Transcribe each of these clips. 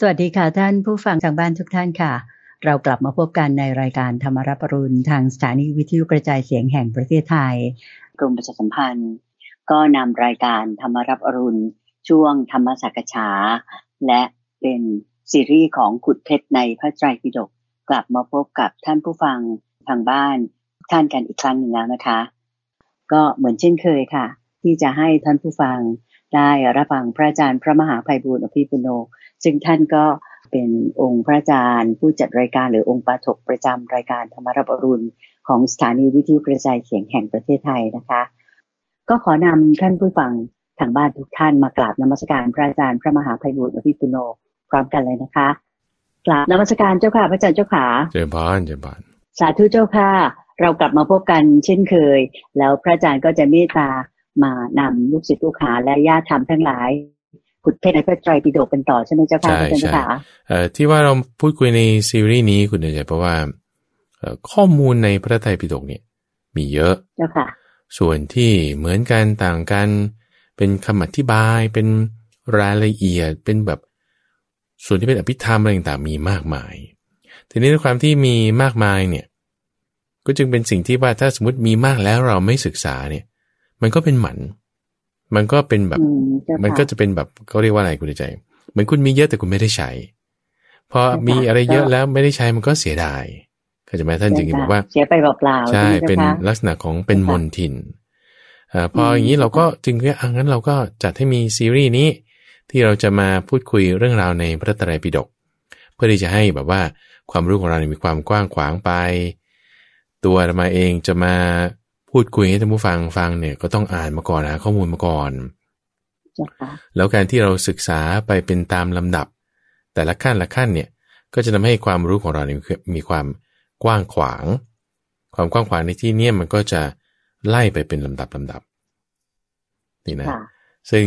สวัสดีค่ะท่านผู้ฟังทางบ้านทุกท่านค่ะ เรากลับมาพบกันในรายการธรรมรับปรุณทางสถานีวิทยุกระจายเสียงแห่งประเทศไทย กรมประชาสัมพันธ์ ก็นำรายการธรรมรับอรุณช่วงธรรมสักษาและเป็นซีรีส์ของขุดเพชรในพระไตรปิฎกกลับมาพบกับท่านผู้ฟังทางบ้านท่านกันอีกครั้งหนึ่งแล้วนะคะ ก็เหมือนเช่นเคยค่ะ ที่จะให้ท่านผู้ฟังได้รับฟังพระอาจารย์พระมหาภัยบูร์อภิปุโน ซึ่งท่านก็เป็นองค์พระอาจารย์ ผู้จัดรายการหรือองค์ปาถกประจำรายการธรรมรับอรุณของสถานีวิทยุกระจายเสียงแห่งประเทศไทยนะคะ ก็ขอนำท่านผู้ฟังทางบ้านทุกท่านมากราบนมัสการพระอาจารย์พระมหาภัยบุตรอภิปุโนพร้อมกันเลยนะคะกราบนมัสการเจ้าค่ะพระอาจารย์เจ้าขาเจ้าบานเจ้าบานสาธุเจ้าค่ะ เรากลับมาพบกันเช่นเคย แล้วพระอาจารย์ก็จะเมตตามานำลูกศิษย์ลูกหาและญาติธรรมทั้งหลาย ขุดเพชรในพระไตรปิฎกกันต่อใช่ไหมเจ้าค่ะอาจารย์ค่ะที่ว่าเราพูดคุยในซีรีส์นี้คุณเดชเพราะว่าข้อมูลในพระไตรปิฎกเนี่ย มีเยอะเจ้าค่ะส่วนที่เหมือนกันต่างกัน เป็นคำอธิบายเป็นรายละเอียดเป็นแบบส่วนที่เป็นอภิธรรมอะไรต่างๆมีมากมาย ทีนี้ด้วยความที่มีมากมายเนี่ยก็จึงเป็นสิ่งที่ว่าถ้าสมมติมีมากแล้วเราไม่ศึกษาเนี่ย มันก็เป็นหมัน มันก็เป็นแบบ มันก็จะเป็นแบบเขาเรียกว่าอะไรคุณใจ เหมือนคุณมีเยอะแต่คุณไม่ได้ใช้ พอมีอะไรเยอะแล้วไม่ได้ใช้มันก็เสียดายเข้าใจไหมท่านจึงบอกว่า เสียไปเปล่าใช่ เป็นลักษณะของเป็นมนทินอพออย่างนี้เราก็จึงว่างั้นเราก็จัดให้มีซีรีส์นี้ ที่เราจะมาพูดคุยเรื่องราวในพระตรัยปิฎกเพื่อที่จะให้แบบว่าความรู้ของเรามีความกว้างขวางไป ตัวมาเองจะมา พูดคุยให้ท่านผู้ฟังฟังเนี่ยก็ต้องอ่านมาก่อนหาข้อมูลมาก่อน แล้วการที่เราศึกษาไปเป็นตามลำดับ แต่ละขั้นละขั้นเนี่ยก็จะทำให้ความรู้ของเราเนี่ยมีความกว้างขวาง ความกว้างขวางในที่นี้มันก็จะไล่ไปเป็นลำดับลำดับนี่นะซึ่ง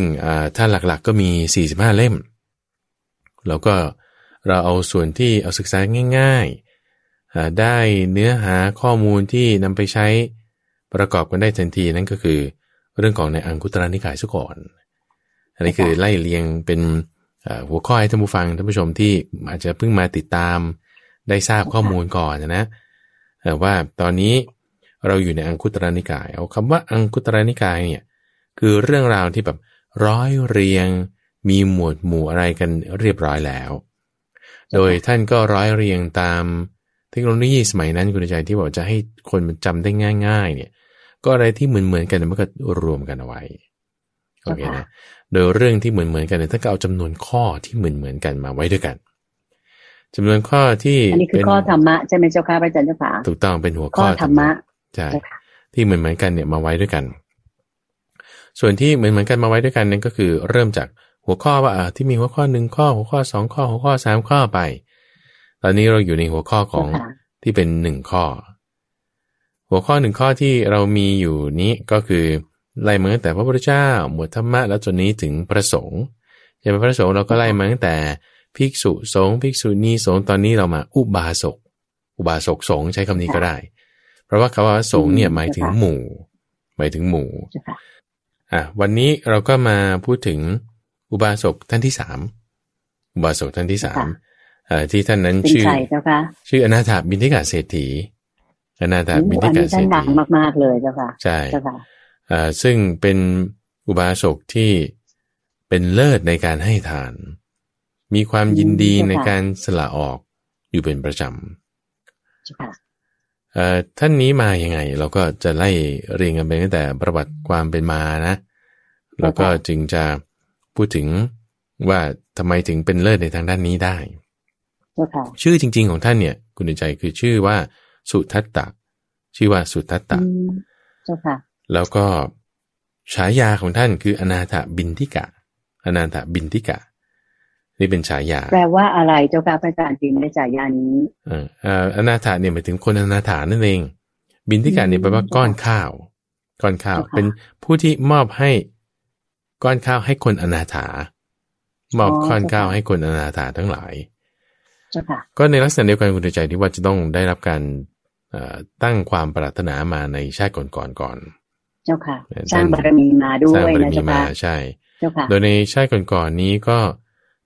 ถ้าหลักๆก็มี 45 เล่ม แล้วก็เราเอาส่วนที่เอาศึกษาง่าย ๆ ได้เนื้อหาข้อมูลที่นำไปใช้ ประกอบกันได้ทันทีนั่นก็คือ เรื่องของในอังคุตรนิกายซะก่อน อันนี้คือไล่เรียงเป็นหัวข้อให้ท่านผู้ฟังท่านผู้ชมที่อาจจะเพิ่งมาติดตามได้ทราบข้อมูลก่อนนะว่าตอนนี้เราอยู่ในอังคุตรนิกาย เอาคำว่าอังคุตรนิกายเนี่ยคือเรื่องราวที่แบบร้อยเรียงมีหมวดหมู่อะไรกันเรียบร้อยแล้ว โดยท่านก็ร้อยเรียงตามเทคโนโลยีสมัยนั้นคุณใจที่บอกจะให้คนจำได้ง่าย ๆ เนี่ย ก็อะไรที่เหมือนเหมือนกันมันก็รวมกันเอาไว้โอเคนะโดยเรื่องที่เหมือนเหมือนกันเนี่ยถ้าก็เอาจำนวนข้อที่เหมือนเหมือนกันมาไว้ด้วยกันจำนวนข้อที่อันนี้คือข้อธรรมะใช่ไหมเจ้าค่ะพระอาจารย์เจ้าค่ะถูกต้องเป็นหัวข้อธรรมะใช่ที่เหมือนเหมือนกันเนี่ยมาไว้ด้วยกัน ส่วนที่เหมือนเหมือนกันมาไว้ด้วยกันนั่นก็คือเริ่มจากหัวข้อว่าที่มีหัวข้อหนึ่งข้อ หัวข้อสองข้อ หัวข้อสามข้อไป ตอนนี้เราอยู่ในหัวข้อของที่เป็นหนึ่งข้อ หัวข้อหนึ่งข้อที่เรามีอยู่นี้ก็คือไล่มาตั้งแต่พระพุทธเจ้า หมวดธรรมะแล้วจนนี้ถึงพระสงฆ์อย่างพระสงฆ์เราก็ไล่มาตั้งแต่ภิกษุสงฆ์ภิกษุณีสงฆ์ตอนนี้เรามาอุบาสก อุบาสกสงฆ์ใช้คำนี้ก็ได้ เพราะว่าคำว่าสงฆ์เนี่ยหมายถึงหมู่ หมายถึงหมู่อะวันนี้เราก็มาพูดถึงอุบาสกท่านที่สามอุบาสกท่านที่สามที่ท่านนั้นชื่อชื่ออนาถาบินทิกาเศรษฐี อนาถาบิณิกาเศรษฐีมากๆเลยเจ้าค่ะใช่ซึ่งเป็นอุบาสกที่เป็นเลิศในการให้ทาน มีความยินดีในการสละออกอยู่เป็นประจำท่านนี้มาอย่างไง เราก็จะไล่เรียงกันไปตั้งแต่ประวัติความเป็นมานะ แล้วก็จึงจะพูดถึงว่าทำไมถึงเป็นเลิศในทางด้านนี้ได้ ชื่อจริง ๆ ของท่านเนี่ย คุณใจคือชื่อว่า สุทัตตะ ชื่อว่าสุทัตตะเจ้าค่ะแล้วก็ฉายาของท่านคืออนาถบินทิกะ อนาถบินทิกะ นี่เป็นฉายา แปลว่าอะไรเจ้าค่ะพระอาจารย์จริงในฉายานี้เอออนาถาเนี่ยหมายถึงคนอนาถานั่นเอง บินทิกะเนี่ยแปลว่าก้อนข้าว ก้อนข้าว เป็นผู้ที่มอบให้ก้อนข้าวให้คนอนาถามอบก้อนข้าวให้คนอนาถาทั้งหลาย ก็ในลักษณะเดียวกันคุณใจที่ว่าจะต้องได้รับการตั้งความปรารถนามาในชาติก่อนๆก่อนเจ้าค่ะ สร้างบารมีมาด้วยสร้างบารมีมาใช่โดยในชาติก่อนๆนี้ก็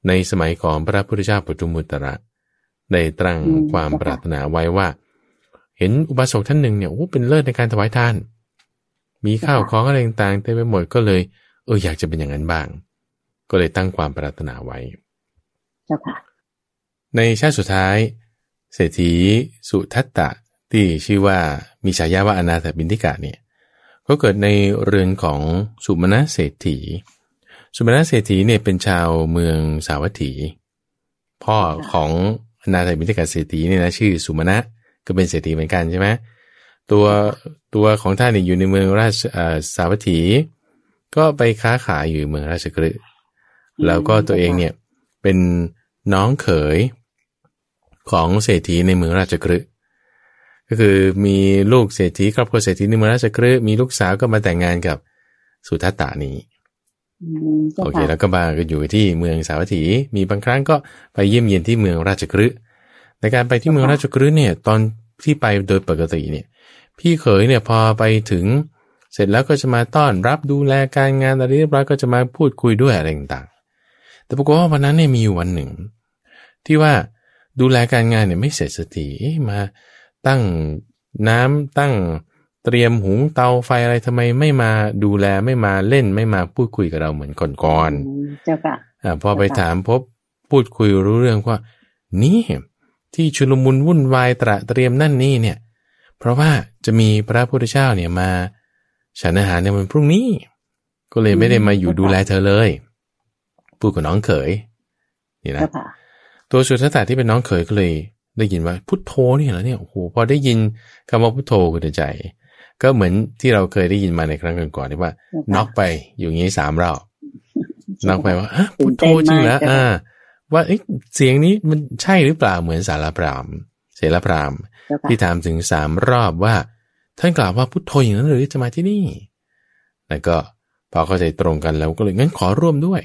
ในสมัยของพระพุทธเจ้าปทุมมุตระได้ตรังความปรารถนาไว้ว่า เห็นอุบาสกท่านหนึ่งเนี่ยโอ้เป็นเลิศในการถวายทาน มีข้าวของอะไรต่างๆเต็มไปหมดก็เลย เอออยากจะเป็นอย่างนั้นบ้าง ก็เลยตั้งความปรารถนาไว้ เจ้าค่ะ ในชาติสุดท้าย เศรษฐีสุทัตตะที่ชื่อว่ามีฉายาว่าอนาถบินทิกะเนี่ยก็เกิดในเรือนของสุมาณะเศรษฐี สุมาณะเศรษฐีเนี่ยเป็นชาวเมืองสาวัตถี พ่อของอนาถบินทิกะเศรษฐีเนี่ยนะชื่อสุมาณะก็เป็นเศรษฐีเหมือนกันใช่ไหมตัวตัวของท่านเนี่ยอยู่ในเมืองราชสาวัตถี ก็ไปค้าขายอยู่เมืองราชกฤห์แล้วก็ตัวเองเนี่ยเป็นน้องเขย ของเศรษฐีในเมืองราชกฤห์ก็คือมีลูกเศรษฐีครอบครัวเศรษฐีในเมืองราชกฤห์มีลูกสาวก็มาแต่งงานกับสุทัตตานี้โอเคแล้วก็มาก็อยู่ที่เมืองสาวัตถี มีบางครั้งก็ไปเยี่ยมเยียนที่เมืองราชกฤห์ในการไปที่เมืองราชกฤห์เนี่ย ตอนที่ไปโดยปกติเนี่ย พี่เขยเนี่ยพอไปถึง เสร็จแล้วก็จะมาต้อนรับดูแลการงานอะไรเรียบร้อยก็จะมาพูดคุยด้วยอะไรต่างๆแต่ปรากฏว่าวันนั้นเนี่ยมีอยู่วันหนึ่ง ที่ว่า ดูแลการงานเนี่ยไม่เสร็จสักทีมาตั้งน้ำตั้งเตรียมหุงเตาไฟอะไรทำไมไม่มาดูแลไม่มาเล่นไม่มาพูดคุยกับเราเหมือนก่อนๆเจ้าค่ะอ่าพอไปถามพบพูดคุยรู้เรื่องว่า นี่ที่ชุลมุนวุ่นวายตระเตรียมนั่นนี่เนี่ย เพราะว่าจะมีพระพุทธเจ้าเนี่ยมาฉันอาหารในวันพรุ่งนี้ ก็เลยไม่ได้มาอยู่ดูแลเธอเลย พูดกับน้องเขยนี่นะ ตัวสุทัตตาที่เป็นน้องเขยก็เลย ได้ยินว่าพุทโธนี่เหรอเนี่ยโอ้โหพอได้ยินคำว่าพุทโธก็ใจ ก็เหมือนที่เราเคยได้ยินมาในครั้งก่อนๆที่ว่าน็อกไปอยู่อย่างนี้สามรอบน็อกไปว่าพุทโธจริงแล้วอ่า ว่าเสียงนี้มันใช่หรือเปล่าเหมือนสารพรามเสรพรามที่ถามถึงสามรอบว่า ท่านกล่าวว่าพุทโธอย่างนั้นหรือจะมาที่นี่แล้วก็พอเข้าใจตรงกันแล้วก็เลยงั้นขอร่วมด้วย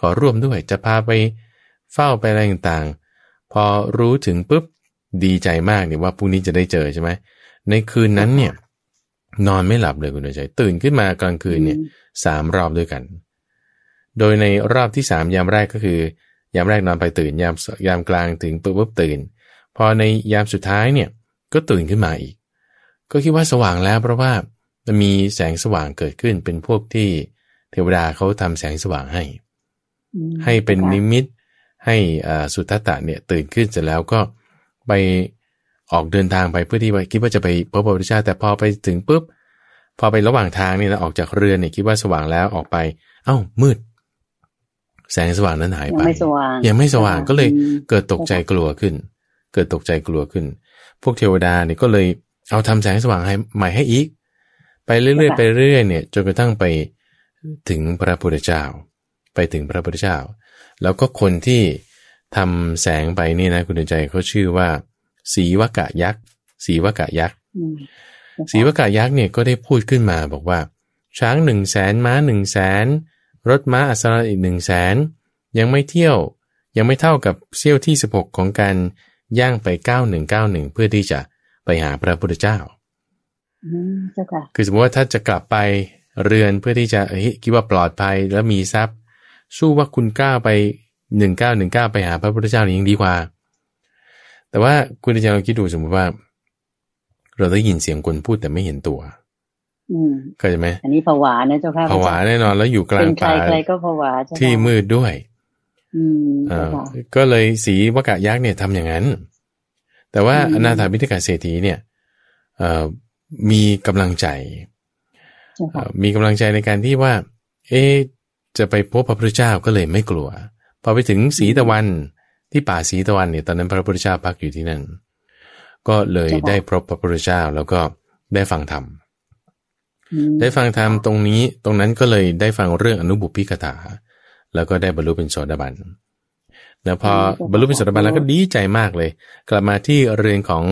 ขอร่วมด้วยจะพาไป เฝ้าไปอะไรต่างๆ พอรู้ถึงปุ๊บดีใจมากเนี่ยว่าพรุ่งนี้จะได้เจอใช่ไหมในคืนนั้นเนี่ยนอนไม่หลับเลยคุณใจตื่นขึ้นมากลางคืนเนี่ยสามรอบด้วยกัน โดยในรอบที่สามยามแรกก็คือยามแรกนอนไปตื่นยามยามกลางถึงปุ๊บปุ๊บตื่น พอในยามสุดท้ายเนี่ยก็ตื่นขึ้นมาอีก ก็คิดว่าสว่างแล้วเพราะว่ามันมีแสงสว่างเกิดขึ้นเป็นพวกที่เทวดาเขาทำแสงสว่างให้ ให้เป็นนิมิต ให้สุทัตตะเนี่ยตื่นขึ้นเสร็จแล้วก็ไปออกเดินทางไปเพื่อที่ว่าคิดว่าจะไปพบพระพุทธเจ้าแต่พอไปถึงปุ๊บพอไประหว่างทางนี่นะออกจากเรือนเนี่ยคิดว่าสว่างแล้วออกไป เอ้ามืด แสงสว่างนั้นหายไปยังไม่สว่างยังไม่สว่างก็เลยเกิดตกใจกลัวขึ้น เกิดตกใจกลัวขึ้น พวกเทวดาเนี่ยก็เลยเอาทำแสงสว่างให้ใหม่ให้อีก ไปเรื่อยๆไปเรื่อยๆเนี่ยจนกระทั่งไปถึงพระพุทธเจ้า ไปถึงพระพุทธเจ้า แล้วก็คนที่ทำแสงไปนี่นะคุณใจเขาชื่อว่า สีวกะยักษ์สีวกะยักษ์สีวกะยักษ์เนี่ยก็ได้พูดขึ้นมาบอกว่า ช้างหนึ่งแสนม้าหนึ่งแสนรถม้าอัศรอีกหนึ่งแสนยังไม่เที่ยวยังไม่เท่ากับเซี่ยวที่สิบหกของการย่างไปเก้าหนึ่งเก้าหนึ่งเพื่อที่จะไปหาพระพุทธเจ้าคือสมมติว่าถ้าจะกลับไปเรือนเพื่อที่จะเฮ้ยคิดว่าปลอดภัยแล้วมีทรัพย์ สู้ว่าคุณกล้าไปหนึ่งเก้าหนึ่งเก้าไปหาพระพุทธเจ้านี่ยังดีกว่า แต่ว่าคุณอาจารย์ลองคิดดูสมมติว่า เราได้ยินเสียงคนพูดแต่ไม่เห็นตัวเข้าใจไหมอันนี้ผวานะเจ้าค่ะผวาแน่นอนแล้วอยู่กลางป่าใครก็ผวาที่มืดด้วยอืมก็เลยสีวกะยักษ์เนี่ยทำอย่างนั้น แต่ว่าอนาถาบิณฑกาเศรษฐีเนี่ยเอ่อมีกำลังใจ มีกำลังใจในการที่ว่า เอ จะไปพบพระพุทธเจ้าก็เลยไม่กลัว พอไปถึงสีตะวันที่ป่าสีตะวันเนี่ยตอนนั้นพระพุทธเจ้าพักอยู่ที่นั่น ก็เลยได้พบพระพุทธเจ้าแล้วก็ได้ฟังธรรม ได้ฟังธรรมตรงนี้ตรงนั้นก็เลยได้ฟังเรื่องอนุบุพิกถา แล้วก็ได้บรรลุเป็นโสดาบันแล้วพอบรรลุเป็นโสดาบันแล้วก็ดีใจมากเลย กลับมาที่เรือนของ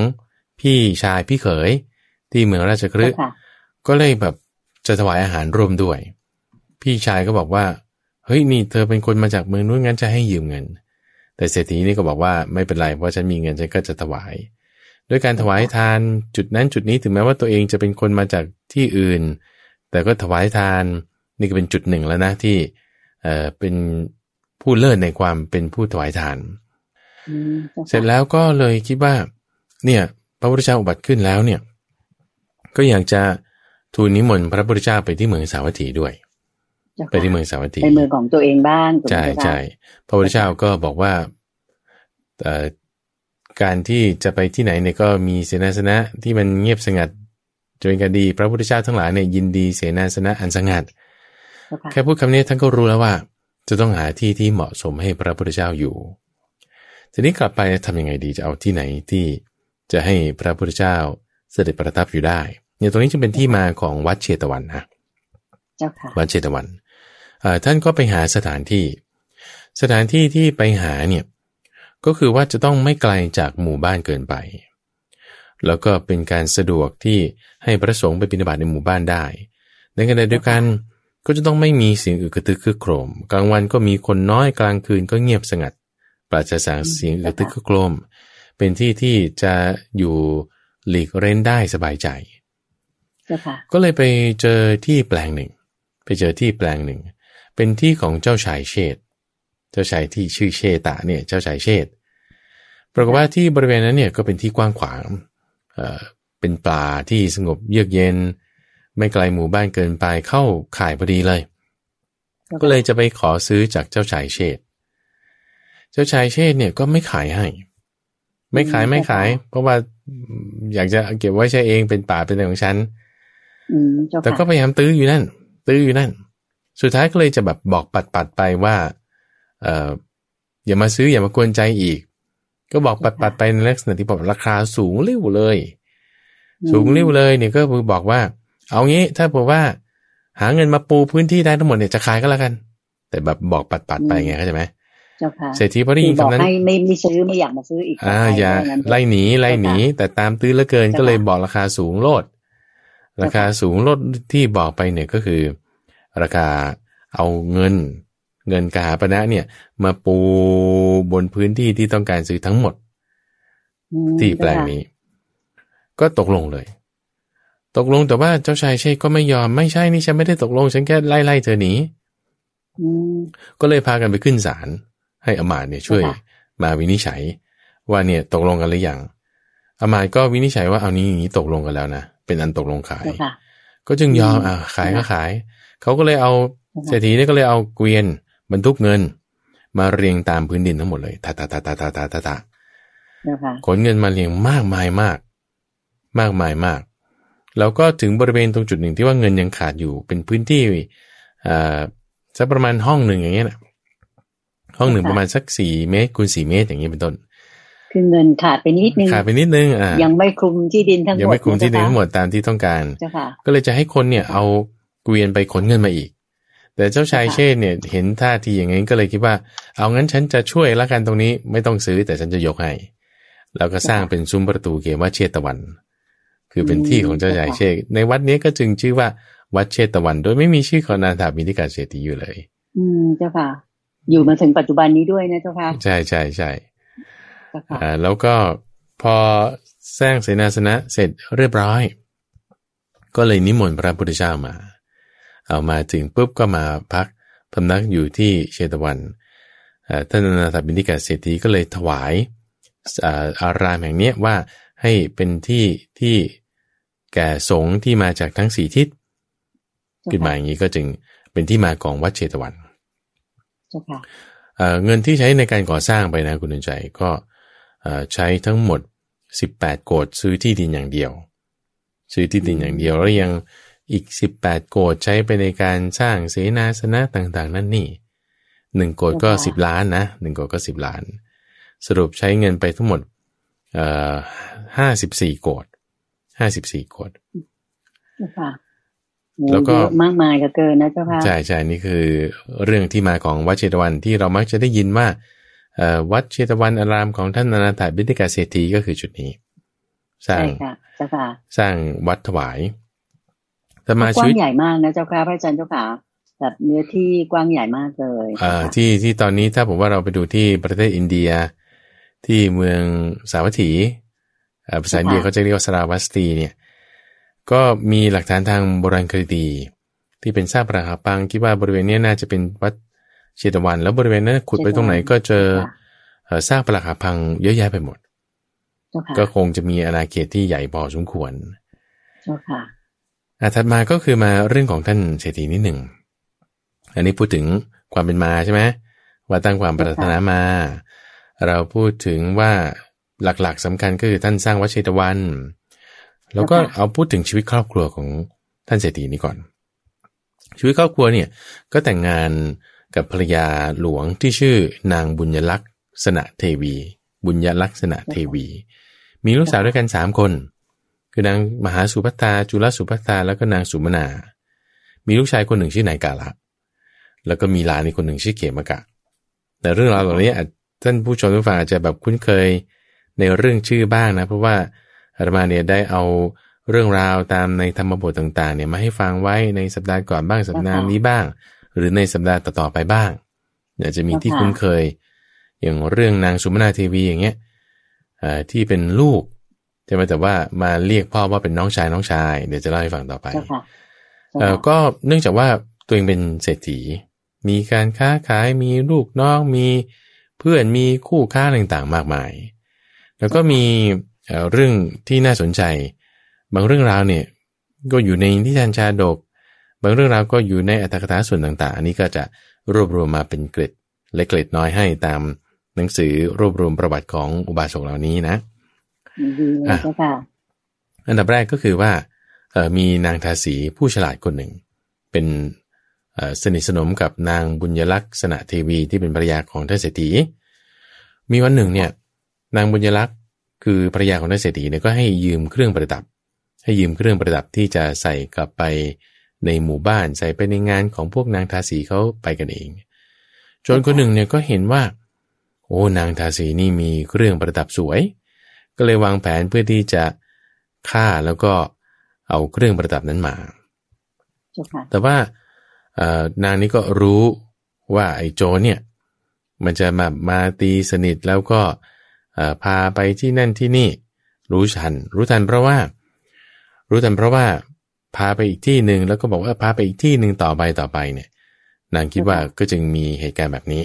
พี่ชายพี่เขยที่เมืองราชคฤห์ก็เลยแบบจะถวายอาหารร่วมด้วย พี่ชายก็บอกว่า เฮ้ยนี่เธอเป็นคนมาจากเมืองนู้นงั้นจะให้ยืมเงิน แต่เศรษฐีนี่ก็บอกว่าไม่เป็นไรเพราะฉันมีเงินฉันก็จะถวาย ด้วยการถวายทานจุดนั้นจุดนี้ถึงแม้ว่าตัวเองจะเป็นคนมาจากที่อื่น แต่ก็ถวายทานนี่ก็เป็นจุดหนึ่งแล้วนะที่เอ่อเป็นผู้เลิศในความเป็นผู้ถวายทานอืมจ้าค่ะเสร็จแล้วก็เลยคิดว่า เนี่ย พระพุทธเจ้าอุบัติขึ้นแล้วเนี่ย ก็อยากจะทูลนิมนต์พระพุทธเจ้าไปที่เมืองสาวัตถีด้วยจ้าค่ะ ไปที่เมืองสาวัตถีไปเมืองของตัวเองบ้างถูกไหมใช่เจ้าค่ะใช่พระพุทธเจ้าก็บอกว่าเอ่อการที่จะไปที่ไหนเนี่ยก็มีเสนาสนะที่มันเงียบสงัดจนกันดี พระพุทธเจ้าทั้งหลายเนี่ยยินดีเสนาสนะอันสงัดเจ้าค่ะแค่พูดคำนี้ท่านก็รู้แล้วว่า จะต้องหาที่ที่เหมาะสมให้พระพุทธเจ้าอยู่ ทีนี้กลับไปทำยังไงดีจะเอาที่ไหนที่จะให้พระพุทธเจ้าเสด็จประทับอยู่ได้ เนี่ยตรงนี้จึงเป็นที่มาของวัดเชตวันนะเจ้าค่ะวัดเชตวันเอ่อ ท่านก็ไปหาสถานที่ สถานที่ที่ไปหาเนี่ยก็คือว่าจะต้องไม่ไกลจากหมู่บ้านเกินไป แล้วก็เป็นการสะดวกที่ให้พระสงฆ์ไปบิณฑบาตในหมู่บ้านได้ ในขณะเดียวกันก็จะต้องไม่มีเสียงอึกกระทึกคึกโครม กลางวันก็มีคนน้อยกลางคืนก็เงียบสงัด ปราศจากเสียงอึกกระทึกคึกโครม เป็นที่ที่จะอยู่หลีกเร้นได้สบายใจเจ้าค่ะก็เลยไปเจอที่แปลงหนึ่ง ไปเจอที่แปลงหนึ่ง เป็นที่ของเจ้าชายเชษฐ์เจ้าชายที่ชื่อเชตะเนี่ยเจ้าชายเชษฐ์ปรากฏว่าที่บริเวณนั้นเนี่ยก็เป็นที่กว้างขวางเอ่อเป็นป่าที่สงบเยือกเย็น ไม่ไกลหมู่บ้านเกินไปเข้าข่ายพอดีเลย ก็เลยจะไปขอซื้อจากเจ้าชายเชษฐ์เจ้าชายเชษฐ์เนี่ยก็ไม่ขายให้ ไม่ขายไม่ขาย เพราะว่าอยากจะเก็บไว้ใช้เองเป็นป่าเป็นอะไรของฉันอืมเจ้าค่ะแต่ก็พยายามตื้ออยู่นั่น ตื้ออยู่นั่น สุดท้ายก็เลยจะแบบบอกปัดปัดๆไปว่าเอออย่ามาซื้ออย่ามากวนใจอีก ก็บอกปัดปัดๆไปในลักษณะที่บอกราคาสูงเร็วเลย สูงเร็วเลยเนี่ยก็คือบอกว่า เอางี้ถ้าบอกว่า หาเงินมาปูพื้นที่ได้ทั้งหมดเนี่ยจะขายก็แล้วกัน แต่แบบบอกปัดปัดๆไปไงเข้าใจไหมเจ้าค่ะเศรษฐีพอได้คืยิอนบอกคำนั้นให้ไม่ไม่ซื้อไม่อยากมาซื้ออีกอ่าต่ไปอย่าว่งั้นเถอะไล่หนีไล่หนีแต่ตามตื้อเหลือเกินเจ้าค่ะก็เลยบอกราคาสูงโลดเจ้าค่ะราคาสูงโลดที่บอกไปเนี่ยก็คือ ราคาเอาเงิน เงินกาปณะเนี่ย มาปูบนพื้นที่ที่ต้องการซื้อทั้งหมดอืมที่แปลงนี้ ก็ตกลงเลย ตกลงแต่ว่าเจ้าชายเชษก็ไม่ยอมไม่ใช่นี่ฉันไม่ได้ตกลง ฉันแค่ไล่ไล่เธอหนีอืมก็เลยพากันไปขึ้นศาลให้อมาตย์เนี่ยช่วยค่ะมาวินิจฉัย ว่าเนี่ยตกลงกันหรือยังอมาตย์ก็วินิจฉัยว่าเอานี้อย่างนี้ตกลงกันแล้วนะเป็นอันตกลงขายเจ้าค่ะก็จึงยอมอืมอ่าขายก็ค่ะขาย เขาก็เลยเอาค่ะเศรษฐีเนี่ยก็เลยเอาเกวียนบรรทุกเงิน มาเรียงตามพื้นดินทั้งหมดเลยตาตาตาตาตาตาตาตาเจ้าค่ะขนเงินมาเรียงมากมายมาก มากมายมาก แล้วก็ถึงบริเวณตรงจุดหนึ่งที่ว่าเงินยังขาดอยู่เป็นพื้นที่อ่าสักประมาณห้องหนึ่งอย่างเงี้ยนะห้องหนึ่งประมาณสักสี่เมตรคูณสี่เมตรอย่างนี้เป็นต้น คือเงินขาดไปนิดนึงขาดไปนิดนึงอ่ายังไม่คลุมที่ดินทั้งหมดยังไม่คุมที่ดินนะทั้งหมดตามที่ต้องการเจ้าค่ะก็เลยจะให้คนเนี่ยเอา เกวียนไปขนเงินมาอีก แต่เจ้าชายค่ะเชษฐ์เนี่ยเห็นท่าทีอย่างนี้ก็เลยคิดว่า เอางั้นฉันจะช่วยละกันตรงนี้ไม่ต้องซื้อแต่ฉันจะยกให้แล้วก็สร้างเป็นซุ้มประตูเกว่าเชตวัน คือเป็นที่ของเจ้าชายเชษฐ์ในวัดนี้ก็จึงชื่อว่าวัดเชตวัน โดยไม่มีชื่อของนาถาบินิกาเศรษฐีอยู่เลย อืมเจ้าค่ะ อยู่มาถึงปัจจุบันนี้ด้วยนะเจ้าค่ะใช่ใช่ใช่เจ้าค่ะอ่าแล้วก็พอสร้างเสนาสนะเสร็จเรียบร้อย ก็เลยนิมนต์พระพุทธเจ้ามา เอามาถึงปุ๊บก็มาพักพำนักอยู่ที่เชตวันอ่าท่านอนาถบิณฑิกาเศรษฐีก็เลยถวายอ่าอารามแห่งเนี้ยว่าให้เป็นที่ที่แก่สงฆ์ที่มาจากทั้งสี่ทิศขึ้นมาอย่างนี้ก็จึงเป็นที่มาของวัดเชตวันเจ้าค่ะเอ่อเงินที่ใช้ในการก่อสร้างไปนะคุณดวงใจก็เอ่อใช้ทั้งหมด 18 โกดซื้อที่ดินอย่างเดียว ซื้อที่ดินอย่างเดียวแล้วยัง อีก 18 โกดใช้ไปในการสร้างเสนาสนะต่างๆ นั่นนี่หนึ่งโกดก็ 10 ล้านนะหนึ่งโกดก็ 10 ล้าน สรุปใช้เงินไปทั้งหมดเอ่อ54โกด54โกดเจ้าค่ะแล้วก็เยอะมากมายก็เกินนะเจ้าค่ะใช่ใช่นี่คือเรื่องที่มาของวัดเชตวันที่เรามักจะได้ยินว่าเอ่อวัดเชตวันอารามของท่านอนาถบิณฑิกาเศรษฐีก็คือจุดนี้ สร้างใช่ค่ะเจ้าค่ะสร้างวัดถวาย แต่มากชีว้างวิตใหญ่มากนะเจ้าค่ะพระอาจารย์เจ้าค่ะแบบเนื้อที่กว้างใหญ่มากเลยเอ่อที่ที่ตอนนี้ถ้าผมว่าเราไปดูที่ประเทศอินเดีย ที่เมืองสาวัตถีเอ่อภาษาอินเดียเขาจะเรียกว่าสราวัสตีเนี่ย ก็มีหลักฐานทางโบราณคดีที่เป็นซากปรักหักพังคิดว่าบริเวณเนี้ยน่าจะเป็นวัดเชตวัน แล้วบริเวณนั้นขุดไปตรงไหนก็เจอสร้างปรักหักพังเยอะแยะไปหมด ก็คงจะมีอาณาเขตที่ใหญ่พอสมควร อะถัดมาก็คือมาเรื่องของท่านเศรษฐีนิดหนึ่ง อันนี้พูดถึงความเป็นมาใช่ไหมว่าตั้งความปรารถนามา เราพูดถึงว่าหลักๆสำคัญก็คือท่านสร้างวัดเชตวัน แล้วก็เอาพูดถึงชีวิตครอบครัวของท่านเศรษฐีนี้ก่อน ชีวิตครอบครัวเนี่ยก็แต่งงานกับภรรยาหลวงที่ชื่อนางบุญยลักษณะเทวี บุญยลักษณะเทวี มีลูกสาวด้วยกันสามคน คือนางมหาสุภัตาจุลสุภัตาแล้วก็นางสุมนา มีลูกชายคนหนึ่งชื่อนายกาละ แล้วก็มีหลานอีกคนหนึ่งชื่อเขมกะ แต่เรื่องราวเหล่านี้ท่านผู้ชมทุกฝ่ายอาจจะแบบคุ้นเคยในเรื่องชื่อบ้างนะ เพราะว่าอาตมาเนี่ยได้เอาเรื่องราวตามในธรรมบทต่างๆเนี่ยมาให้ฟังไว้ในสัปดาห์ก่อนบ้างสัปดาห์นี้บ้าง หรือในสัปดาห์ต่อๆไปบ้างเนี่ยจะมีที่คุ้นเคย อย่างเรื่องนางสุมนาเทวีอย่างเงี้ยที่เป็นลูก ใช่ไหมแต่ว่ามาเรียกพ่อว่าเป็นน้องชายน้องชาย เดี๋ยวจะเล่าให้ฟังต่อไปเออก็เนื่องจากว่าตัวเองเป็นเศรษฐี มีการค้าขายมีลูกน้องมีเพื่อนมีคู่ค้าต่างๆ มากมาย แล้วก็มีเรื่องที่น่าสนใจ บางเรื่องราวเนี่ยก็อยู่ในนิทานชาดก บางเรื่องราวก็อยู่ในอัตถกถาส่วนต่าง ๆ อันนี้ก็จะรวบรวมมาเป็นเกร็ดเล็กเกร็ดน้อยให้ตามหนังสือรวบรวมประวัติของอุบาสกเหล่านี้นะ อะ อันดับแรกก็คือว่ามีนางทาสีผู้ฉลาดคนหนึ่ง เป็นสนิทสนมกับนางบุญยลักษณะเทวีที่เป็นภรรยาของท่านเศรษฐี มีวันหนึ่งเนี่ยนางบุญยลักษณ์คือภรรยาของท่านเศรษฐีเนี่ยก็ให้ยืมเครื่องประดับ ให้ยืมเครื่องประดับที่จะใส่กลับไปในหมู่บ้านใส่ไปในงานของพวกนางทาสีเขาไปกันเองจนคนหนึ่งเนี่ยก็เห็นว่า โอ้นางทาสีนี่มีเครื่องประดับสวย ก็เลยวางแผนเพื่อที่จะฆ่าแล้วก็เอาเครื่องประดับนั้นมา แต่ว่านางนี้ก็รู้ว่าไอ้โจเนี่ย มันจะมามาตีสนิทแล้วก็พาไปที่นั่นที่นี่ รู้ทัน รู้ทันเพราะว่า รู้ทันเพราะว่าพาไปอีกที่หนึ่งแล้วก็บอกว่าพาไปอีกที่หนึ่งต่อไปต่อไปเนี่ย นางคิดว่าก็จึงมีเหตุการณ์แบบนี้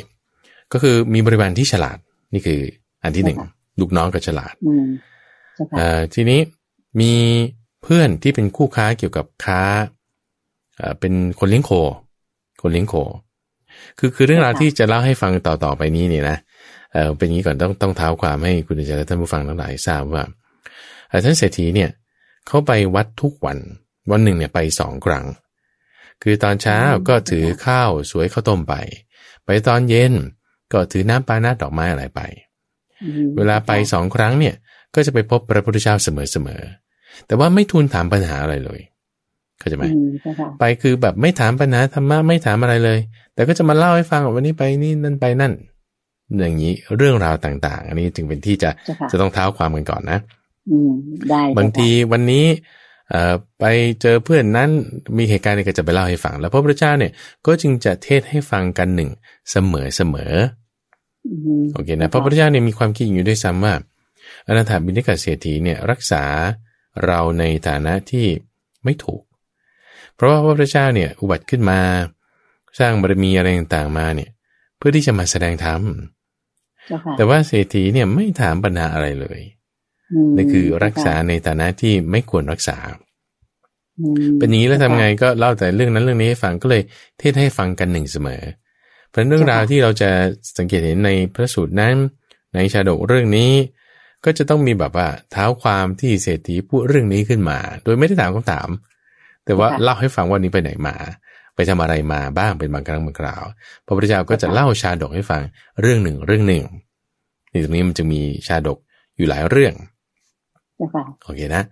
ก็คือมีบริวารที่ฉลาดนี่คืออันที่หนึ่ง ลูกน้องก็ฉลาดทีนี้มีเพื่อนที่เป็นคู่ค้าเกี่ยวกับค้าเป็นคนเลี้ยงโค คนเลี้ยงโค คือคือเรื่องราวที่จะเล่าให้ฟังต่อต่อไปนี้เนี่ยนะเออเป็นงี้ก่อนต้องต้องเท้าความให้คุณอาจารย์และท่านผู้ฟังทั้งหลายทราบว่าท่านเศรษฐีเนี่ยเขาไปวัดทุกวันวันหนึ่งเนี่ยไปสองครั้ง คือตอนเช้าก็ถือข้าวสวยข้าวต้มไป ไปตอนเย็นก็ถือน้ำปานาดอกไม้อะไรไป เวลาไปสองครั้งเนี่ย ก็จะไปพบพระพุทธเจ้าเสมอๆ แต่ว่าไม่ทูลถามปัญหาอะไรเลยเข้าใจไหมไปคือแบบไม่ถามปัญหาธรรมะไม่ถามอะไรเลย แต่ก็จะมาเล่าให้ฟังว่าวันนี้ไปนี่นั่นไปนั่น อย่างนี้เรื่องราวต่าง ๆ อันนี้จึงเป็นที่จะจะต้องเท้าความกันก่อนนะได้บางทีวันนี้เอ่อไปเจอเพื่อนนั้นมีเหตุการณ์นี้ก็จะไปเล่าให้ฟัง แล้วพระพุทธเจ้าเนี่ยก็จึงจะเทศให้ฟังกันหนึ่งเสมอเสมอ โอเคนะพระพุทธเจ้าเนี่ยมีความคิดอยู่ด้วยซ้ำว่าอนาถาบิณฑกเศรษฐีเนี่ยรักษาเราในฐานะที่ไม่ถูก เพราะว่าพระพุทธเจ้าเนี่ยอุบัติขึ้นมา สร้างบารมีอะไรต่างๆมาเนี่ย เพื่อที่จะมาแสดงธรรมแต่ว่าเศรษฐีเนี่ยไม่ถามปัญหาอะไรเลยนี่คือรักษาในฐานะที่ไม่ควรรักษา เป็นอย่างนี้แล้วทำไงก็เล่าแต่เรื่องนั้นเรื่องนี้ให้ฟังก็เลยเทศให้ฟังกันหนึ่งเสมอ เพราะเรื่องราวที่เราจะสังเกตเห็นในพระสูตรนั้น ในชาดกเรื่องนี้ ก็จะต้องมีแบบว่าเท้าความที่เศรษฐีพูดเรื่องนี้ขึ้นมา โดยไม่ได้ถามคำถาม แต่ว่าเล่าให้ฟังว่านี้ไปไหนมา ไปทำอะไรมาบ้างเป็นบางครั้งบางคราว พระพุทธเจ้าก็จะเล่าชาดกให้ฟังเรื่องหนึ่งเรื่องหนึ่งในตรงนี้มันจะมีชาดกอยู่หลายเรื่องโอเคนะ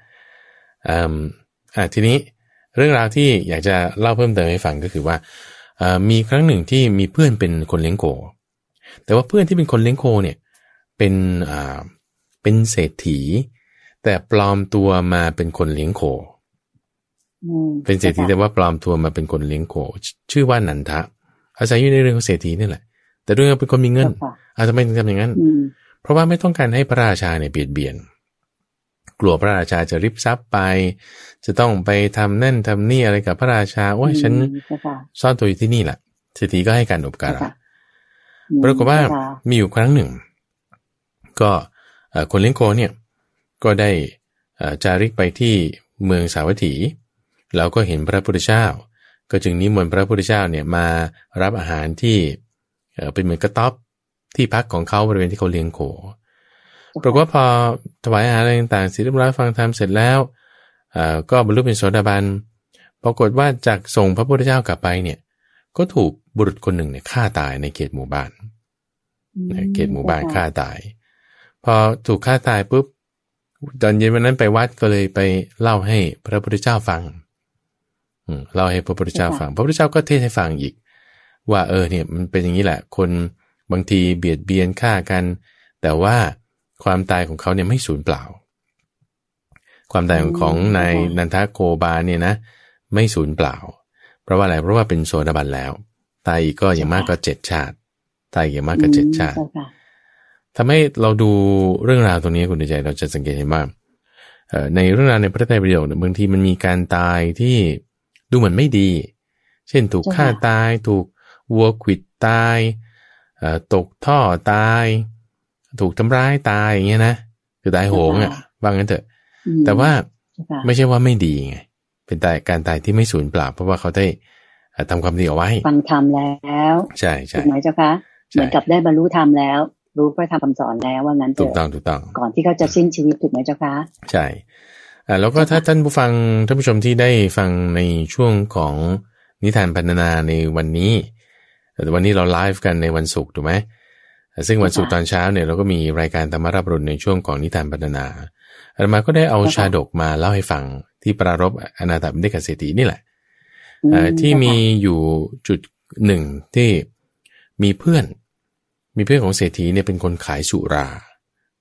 อ่าทีนี้เรื่องราวที่อยากจะเล่าเพิ่มเติมให้ฟังก็คือว่า มีครั้งหนึ่งที่มีเพื่อนเป็นคนเลี้ยงโค แต่ว่าเพื่อนที่เป็นคนเลี้ยงโคเนี่ยเป็นอ่าเป็นเศรษฐี แต่ปลอมตัวมาเป็นคนเลี้ยงโค เป็นเศรษฐีแต่ว่าปลอมตัวมาเป็นคนเลี้ยงโค ชื่อว่านันทะ อาศัยอยู่ในเรื่องของเศรษฐีนี่แหละ แต่ด้วยเป็นคนมีเงินอาจจะไม่ทำอย่างนั้น เพราะว่าไม่ต้องการให้พระราชาเนี่ยเบียดเบียน กลัวพระราชาจะริบทรัพย์ไป จะต้องไปทำนั่นทำนี่อะไรกับพระราชาโอ้ยฉันซ่อนตัวอยู่ที่นี่แหละเศรษฐีก็ให้การอบการะปรากฏว่ามีอยู่ครั้งหนึ่ง ก็คนเลี้ยงโคเนี่ยก็ได้จาริกไปที่เมืองสาวัตถีแล้วก็เห็นพระพุทธเจ้า ก็จึงนิมนต์พระพุทธเจ้าเนี่ยมารับอาหารที่เป็นเหมือนกระต๊อบที่พักของเขาบริเวณที่เขาเลี้ยงโค ปรากฏว่าพอถวายอาหารอะไรต่างๆเสร็จเรียบร้อยฟังธรรมเสร็จแล้วก็บรรลุเป็นโสดาบันปรากฏว่าจากส่งพระพุทธเจ้ากลับไปเนี่ย ก็ถูกบุรุษคนหนึ่งเนี่ยฆ่าตายในเขตหมู่บ้านเขตหมู่บ้านฆ่าตาย พอถูกฆ่าตายปุ๊บตอนเย็นวันนั้นไปวัดก็เลยไปเล่าให้พระพุทธเจ้าฟังเล่าให้พระพุทธเจ้าฟัง พระพุทธเจ้าก็เทศให้ฟังอีก ว่าเออเนี่ยมันเป็นอย่างนี้แหละ คนบางทีเบียดเบียนฆ่ากัน แต่ว่า ความตายของเขาเนี่ยไม่สูญเปล่า ความตายของนายนันทโกบาเนี่ยนะ ไม่สูญเปล่า เพราะว่าอะไรเพราะว่าเป็นโซดาบันแล้ว ตายก็อย่างมากก็เจ็ดชาติ ตายอย่างมากก็เจ็ดชาติทำให้เราดูเรื่องราวตรงนี้คุณใจเราจะสังเกตเห็นว่าในเรื่องราวในพระไตรปิฎกบางทีมันมีการตายที่ดูเหมือนไม่ดี เช่นถูกฆ่าตาย ถูกวัวขิดตายตกท่อตาย ถูกทำร้ายตายอย่างเงี้ยนะคือตายโหงอะว่างั้นเถอะ แต่ว่าไม่ใช่ว่าไม่ดีไงเป็นตายการตายที่ไม่สูญเปล่าเพราะว่าเขาได้ทำความดีเอาไว้ฟังธรรมแล้ว ใช่ใช่ถูกไหมเจ้าคะเหมือนกับได้บรรลุธรรมแล้ว รู้พระธรรมคำสอนแล้วว่างั้นถูกต้องถูกต้อง ก่อนที่เขาจะสิ้นชีวิตถูกไหมเจ้าคะใช่อ่าแล้วก็ถ้าท่านผู้ฟังท่านผู้ชมที่ได้ฟังในช่วงของนิทานพันนาในวันนี้แต่วันนี้เราไลฟ์กันในวันศุกร์ถูกไหม ซึ่งวันศุกร์ตอนเช้าเนี่ยเราก็มีรายการธรรมรับรุนในช่วงของนิทานพัฒนาอาตมาก็ได้เอาชาดกมาเล่าให้ฟังที่ปรารบอนาถบิณฑกเศรษฐีนี่แหละที่มีอยู่จุดหนึ่งที่มีเพื่อน มีเพื่อนของเศรษฐีเนี่ยเป็นคนขายสุรา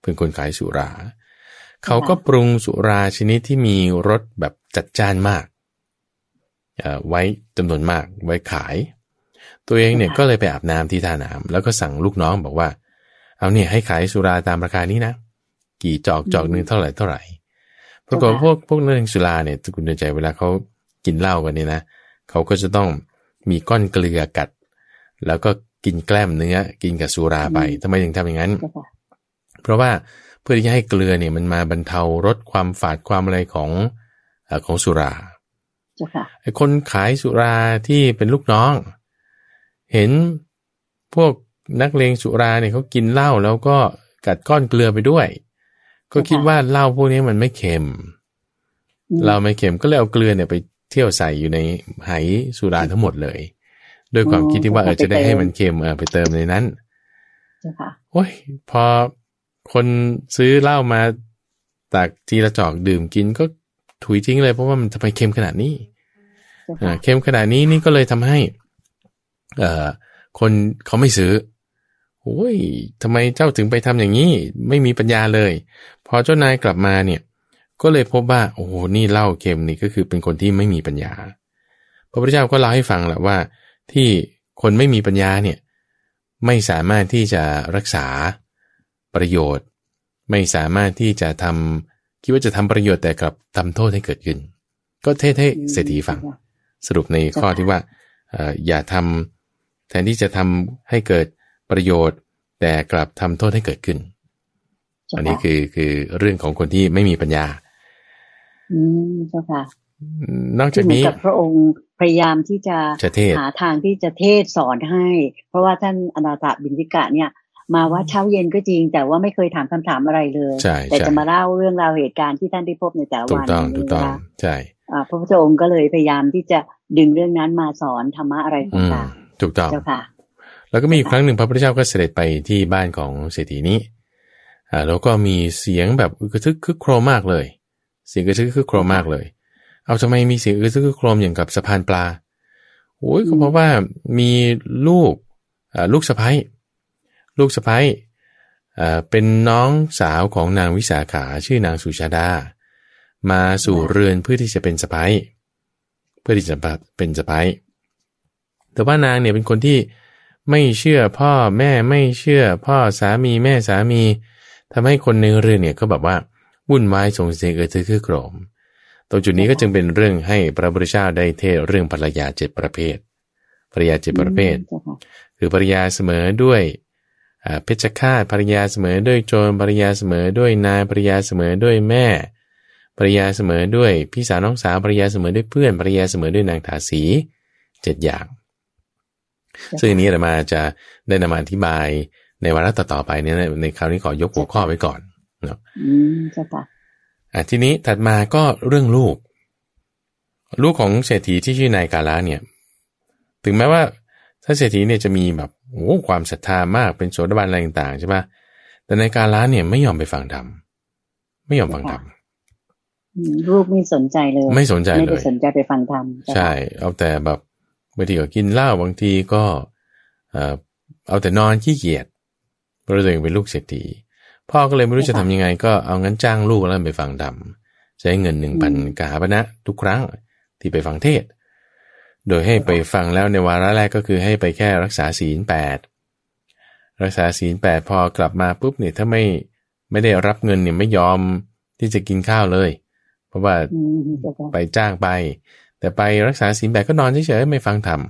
เป็นคนขายสุรา เขาก็ปรุงสุราชนิดที่มีรสแบบจัดจ้านมากไว้จำนวนมากไว้ขาย ตัวเองเนี่ยก็เลยไปอาบน้ำที่ท่าน้ำแล้วก็สั่งลูกน้องบอกว่า เอาเนี่ยให้ขายสุราตามราคานี้นะ กี่จอกจอกหนึ่งเท่าไหร่เท่าไหร่ปรากฏพวกพวกเรื่องสุราเนี่ยคุณเดินใจเวลาเขากินเหล้ากันเนี่ยนะเขาก็จะต้องมีก้อนเกลือกัด แล้วก็กินแกล้มเนื้อ กินกับสุราไปทำไมถึงทำอย่างนั้น เพราะว่าเพื่อที่จะให้เกลือเนี่ยมันมาบรรเทารสความฝาดความอะไรของของสุราไอ้คนขายสุราที่เป็นลูกน้อง เห็นพวกนักเลงสุราเนี่ยเขากินเหล้าแล้วก็กัดก้อนเกลือไปด้วย ก็คิดว่าเหล้าพวกนี้มันไม่เค็มเราไม่เค็มก็เลยเอาเกลือเนี่ยไปเที่ยวใส่อยู่ในไหสุราทั้งหมดเลยด้วยความคิดที่ว่าเออจะได้ให้มันเค็มเออไปเติมในนั้นโอ้ยพอคนซื้อเหล้ามาตักทีละจอกดื่มกินก็ถุยทิ้งเลยเพราะว่ามันทำไมเค็มขนาดนี้เค็มขนาดนี้นี่ก็เลยทำให้ เอ่อคนเขาไม่ซื้อโอ้ยทำไมเจ้าถึงไปทำอย่างนี้ ไม่มีปัญญาเลย พอเจ้านายกลับมาเนี่ย ก็เลยพบว่า โอ้โห นี่เล่าเค็มนี่ก็คือเป็นคนที่ไม่มีปัญญา พระพุทธเจ้าก็เล่าให้ฟังแหละว่า ที่คนไม่มีปัญญาเนี่ย ไม่สามารถที่จะรักษาประโยชน์ ไม่สามารถที่จะทำคิดว่าจะทำประโยชน์แต่กลับทำโทษให้เกิดขึ้น ก็เทศให้เศรษฐีฟัง สรุปในข้อที่ว่าอย่าทำ แทนที่จะทำให้เกิดประโยชน์ แต่กลับทำโทษให้เกิดขึ้น อันนี้คือคือเรื่องของคนที่ไม่มีปัญญา อืมเจ้าค่ะ นอกจากนี้กับพระองค์พยายามที่จะหาทางที่จะเทศสอนให้ เพราะว่าท่านอนาถบินทิกะเนี่ย มาว่าเช้าเย็นก็จริง แต่ว่าไม่เคยถามคำถามอะไรเลย แต่จะมาเล่าเรื่องราวเหตุการณ์ที่ท่านได้พบในแต่ละวันถูกต้องถูกต้องใช่พระพุทธองค์ก็เลยพยายามที่จะดึงเรื่องนั้นมาสอนธรรมะอะไรต่าง ถูกต้องแล้วก็มีครั้งหนึ่งพระพุทธเจ้าก็เสด็จไปที่บ้านของเศรษฐีนี้อ่าแล้วก็มีเสียงแบบกระทึกคึกโครมมากเลย เสียงกระทึกคึกโครมมากเลย เอาทำไมมีเสียงกระทึกคึกโครมอย่างกับสะพานปลาโอ้ยก็เพราะว่ามีลูกอ่าลูกสะพ้ายลูกสะพ้ายอ่าเป็นน้องสาวของนางวิสาขาชื่อนางสุชาดา มาสู่เรือนเพื่อที่จะเป็นสะพ้ายเพื่อที่จะเป็นสะพ้าย แต่ว่านางเนี่ยเป็นคนที่ไม่เชื่อพ่อแม่ไม่เชื่อพ่อสามีแม่สามีทำให้คนในเรื่องเนี่ยก็แบบว่าวุ่นวายสงเสียงเออเธอคือโกรมตรงจุดนี้ก็จึงเป็นเรื่องให้พระพุทธเจ้าได้เทศเรื่องภรรยาเจ็ดประเภทภริยาเจ็ดประเภท คือภริยาเสมอด้วยอ่าเพชฌฆาตภริยาเสมอด้วยโจรภริยาเสมอด้วยนายภริยาเสมอด้วยแม่ภริยาเสมอด้วยพี่สาวน้องสาวภริยาเสมอด้วยเพื่อนภริยาเสมอด้วยนางทาสีเจ็ดอย่าง ซึ่งอันนี้อาตมาจะได้นำมาอธิบายในวาระต่อๆไปเนี่ยในคราวนี้ขอยกหัวข้อไว้ก่อนเนาะอืมเจ้าค่ะอะทีนี้ถัดมาก็เรื่องลูก ลูกของเศรษฐีที่ชื่อนายกาละเนี่ย ถึงแม้ว่าถ้าเศรษฐีเนี่ยจะมีแบบโอ้ความศรัทธามากเป็นโสดาบันอะไรต่างๆใช่ปะแต่นายกาละเนี่ยไม่ยอมไปฟังธรรมไม่ยอมฟังธรรมอืมลูกไม่สนใจเลย ไม่สนใจไม่เลได้ยสนใจไปฟังธรรมเจ้าค่ะใช่ เอาแต่แบบ บางทีก็กินเหล้าบางทีก็เอ่อเอาแต่นอนขี้เกียจเพราะตัวเองเป็นลูกเศรษฐีพ่อก็เลยไม่รู้จะทำยังไง ก็เอางั้นจ้างลูกแล้วไปฟังธรรมใช้เงินหนึ่งพันกหาปณะทุกครั้งที่ไปฟังเทศน์โดยให้ไปฟังแล้วในวาระแรกก็คือให้ไปแค่รักษาศีลแปดรักษาศีลแปดพอกลับมาปุ๊บเนี่ยถ้าไม่ไม่ได้รับเงินเนี่ยไม่ยอมที่จะกินข้าวเลย เพราะว่าอืมเจ้าค่ะไปจ้างไป แต่ไปรักษาศีลแปดก็นอนเฉยๆไม่ฟังธรรม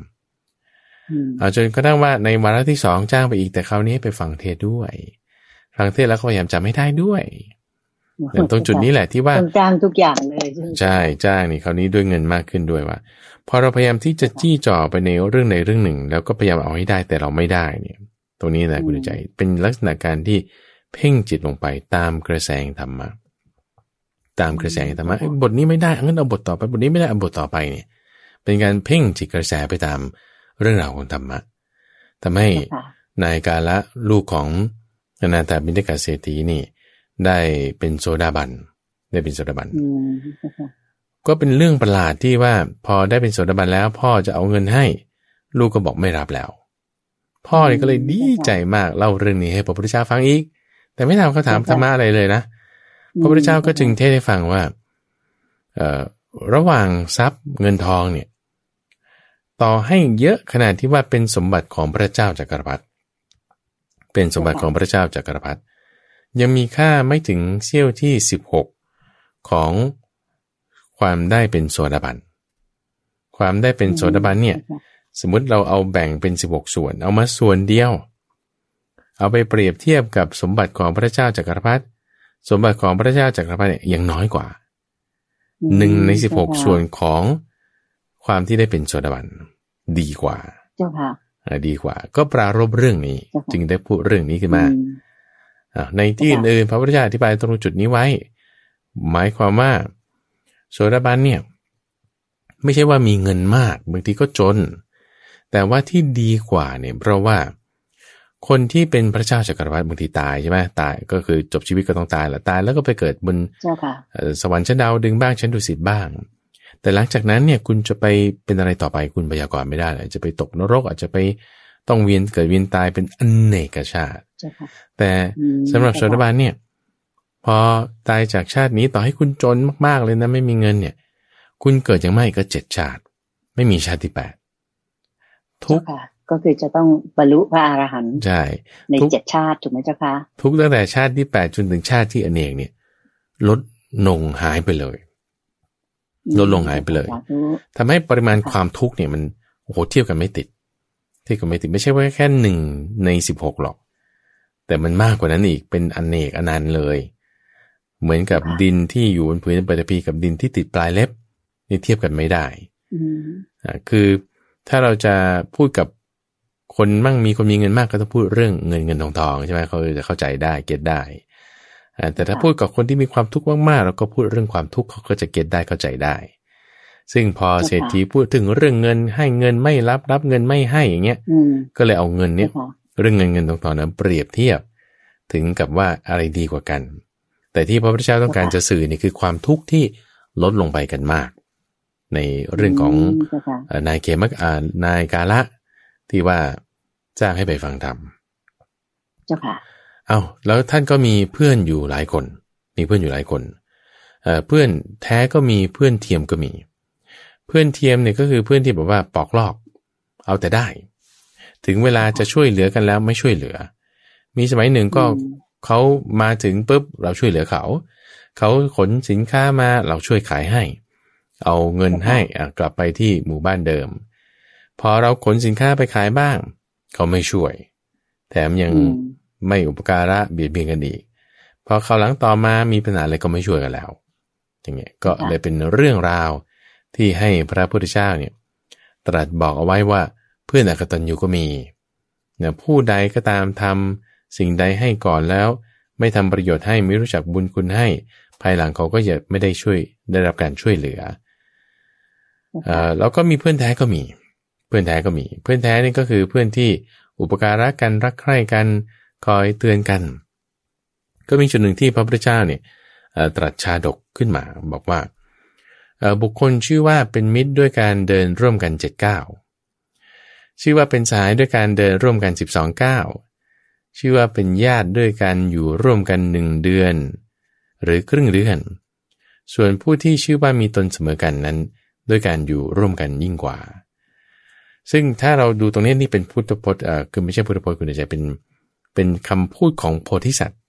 อืมเอาจนกระทั่งว่าในวาระที่สองจ้างไปอีกแต่คราวนี้ให้ไปฟังเทศน์ด้วยฟังเทศน์แล้วก็พยายามจำไม่ได้ด้วยเนี่ยตรงจุดนี้แหละที่ว่าต้องจ้างทุกอย่างเลยใช่ไหมใช่จ้างนี่คราวนี้ด้วยเงินมากขึ้นด้วยว่าพอเราพยายามที่จะจี้จ่อไปในเรื่องใดเรื่องหนึ่ง แล้วก็พยายามเอาให้ได้แต่เราไม่ได้เนี่ย ตรงนี้แหละคุณใจเป็นลักษณะการที่เพ่งจิตลงไปตามกระแสแห่งธรรมะ ตามกระแสแห่งธรรมะเอ้ยบทนี้ไม่ได้งั้นเอาบทต่อไปบทนี้ไม่ได้เอาบทต่อไปเนี่ย เป็นการเพ่งจิตกระแสไปตามเรื่องราวของธรรมะทำให้เจ้าค่ะนายกาละลูกของอนาถาบิณฑกเศรษฐีนี่ ได้เป็นโซดาบันได้เป็นโซดาบันอืมเจ้าค่ะก็เป็นเรื่องประหลาดที่ว่าพอได้เป็นโสดาบันแล้ว พ่อจะเอาเงินให้ ลูกก็บอกไม่รับแล้ว พ่อเนี่ยก็เลยดีใจมากเล่าเรื่องนี้ให้พระพุทธเจ้าฟังอีก แต่ไม่ถามคำถามธรรมะอะไรเลยนะ พระพุทธเจ้าก็จึงเทศให้ฟังว่าเอ่อระหว่างทรัพย์เงินทองเนี่ยต่อให้เยอะขนาดที่ว่าเป็นสมบัติของพระเจ้าจักรพรรดิเป็นสมบัติของพระเจ้าจักรพรรดิยังมีค่าไม่ถึงเสี้ยวที่สิบหกของความได้เป็นโสดาบัน ความได้เป็นโสดาบันเนี่ยสมมุติเราเอาแบ่งเป็น 16 ส่วน เอามาส่วนเดียว เอาไปเปรียบเทียบกับสมบัติของพระเจ้าจักรพรรดิ สมบัติของพระเจ้าจักรพรรดิเนี่ยยังน้อยกว่าอืมหนึ่งในเจ้าค่ะ16ส่วนของความที่ได้เป็นโสดาบันดีกว่าเจ้าค่ะอ่าดีกว่า ก็ปรารบเรื่องนี้เจ้าค่ะจึงได้พูดเรื่องนี้ขึ้นมาอืมอ่าในที่ค่ะอื่นๆพระพุทธเจ้าอธิบายตรงจุดนี้ไว้ หมายความว่า โสดาบันเนี่ย ไม่ใช่ว่ามีเงินมากบางทีก็จน แต่ว่าที่ดีกว่าเนี่ยเพราะว่า คนที่เป็นพระเจ้าจักรพรรดิบางทีตายใช่ไหมตายก็คือจบชีวิตก็ต้องตายแหละตายแล้วก็ไปเกิดบนเจ้าค่ะเอ่อสวรรค์ชั้นดาวดึงบ้างชั้นดุสิตบ้าง แต่หลังจากนั้นเนี่ยคุณจะไปเป็นอะไรต่อไปคุณพยากรณ์ไม่ได้เลยจะไปตกนรกอาจจะไปต้องเวียนเกิดเวียนตายเป็นอเนกชาติเจ้าค่ะแต่อืมสำหรับโสดาบันเนี่ย พอตายจากชาตินี้ต่อให้คุณจนมากๆเลยนะไม่มีเงินเนี่ย คุณเกิดยังไม่ก็เจ็ดชาติ ไม่มีชาติที่แปดทุกเจ้าค่ะ ก็คือจะต้องบรรลุพระอรหันต์ใช่ในทุกเจ็ดชาติถูกไหมเจ้าค่ะทุกตั้งแต่ชาติที่แปดจนถึงชาติที่อเนกเนี่ย ลดลงหายไปเลย ลดลงหายไปเลยสาธุทำให้ปริมาณความทุกข์เนี่ยมันโอ้โหเทียบกันไม่ติด เทียบกันไม่ติดไม่ใช่ว่าแค่หนึ่งในสิบหกหรอก แต่มันมากกว่านั้นอีกเป็นอนเนกอนันต์เลย เหมือนกับดินที่อยู่บนพื้นปฐพีกับดินที่ติดปลายเล็บนี่เทียบกันไม่ได้อืมอ่าคือถ้าเราจะพูดกับ คนมั่งมีคนมีเงินมากก็ต้องพูดเรื่องเงินเงินทองทองใช่ไหมเขาจะเข้าใจได้เก็ตได้อ่าแต่ถ้าพูดกับคนที่มีความทุกข์มากๆเราก็พูดเรื่องความทุกข์เขาก็จะเก็ตได้เข้าใจได้ ซึ่งพอเศรษฐีพูดถึงเรื่องเงินให้เงินไม่รับรับเงินไม่ให้อย่างเงี้ยอืมก็เลยเอาเงินเนี้ยเจ้าค่ะเรื่องเงินเงินทองทองนั้นเปรียบเทียบถึงกับว่าอะไรดีกว่ากัน แต่ที่พระพุทธเจ้าต้องการจะสื่อนี่คือความทุกข์ที่ลดลงไปกันมาก ในเรื่องของมเจ้าค่ะเอ่อนายเขมักอ่านายกาละที่ว่า จ้างให้ไปฟังธรรมเจ้าค่ะเอา้าแล้วท่านก็มีเพื่อนอยู่หลายคน มีเพื่อนอยู่หลายคนเอ่อเพื่อนแท้ก็มีเพื่อนเทียมก็มี เพื่อนเทียมเนี่ยก็คือเพื่อนที่แบบว่าปอกลอก เอาแต่ได้ ถึงเวลาจะช่วยเหลือกันแล้วไม่ช่วยเหลือ มีสมัยหนึ่งก็อืมเขามาถึงปุ๊บเราช่วยเหลือเขา เขาขนสินค้ามาเราช่วยขายให้ เอาเงินให้อะกลับไปที่หมู่บ้านเดิมพพอเราขนสินค้าไปขายบ้าง เขาไม่ช่วย แถมยังไม่อุปการะเบียดเบียนกันอีกพอเขาหลังต่อมามีปัญหาอะไรก็ไม่ช่วยกันแล้ว อย่างเงี้ยก็เลยเป็นเรื่องราวที่ให้พระพุทธเจ้าเนี่ย ตรัสบอกเอาไว้ว่าเพื่อนอกตัญญูก็มีเนี่ยผู้ใดก็ตามทำสิ่งใดให้ก่อนแล้ว ไม่ทำประโยชน์ให้ไม่รู้จักบุญคุณให้ ภายหลังเขาก็จะไม่ได้ช่วยได้รับการช่วยเหลืออ่าแล้วก็มีเพื่อนแท้ก็มี เพื่อนแท้ก็มี เพื่อนแท้นี่ก็คือเพื่อนที่อุปการะกันรักใคร่กันคอยเตือนกัน ก็มีจุดหนึ่งที่พระพุทธเจ้าเนี่ยตรัสชาดกขึ้นมาบอกว่าบุคคลชื่อว่าเป็นมิตรด้วยการเดินร่วมกันเจ็ดเก้าชื่อว่าเป็นสายด้วยการเดินร่วมกันสิบสองเก้าชื่อว่าเป็นญาติด้วยการอยู่ร่วมกันหนึ่งเดือน หรือครึ่งเดือน ส่วนผู้ที่ชื่อว่ามีตนเสมอกันนั้น ด้วยการอยู่ร่วมกันยิ่งกว่า ซึ่งถ้าเราดูตรงนี้นี่เป็นพุทธพจน์อ่าคือไม่ใช่พุทธพจน์คุณจะเป็นเป็นคำพูดของโพธิสัตว์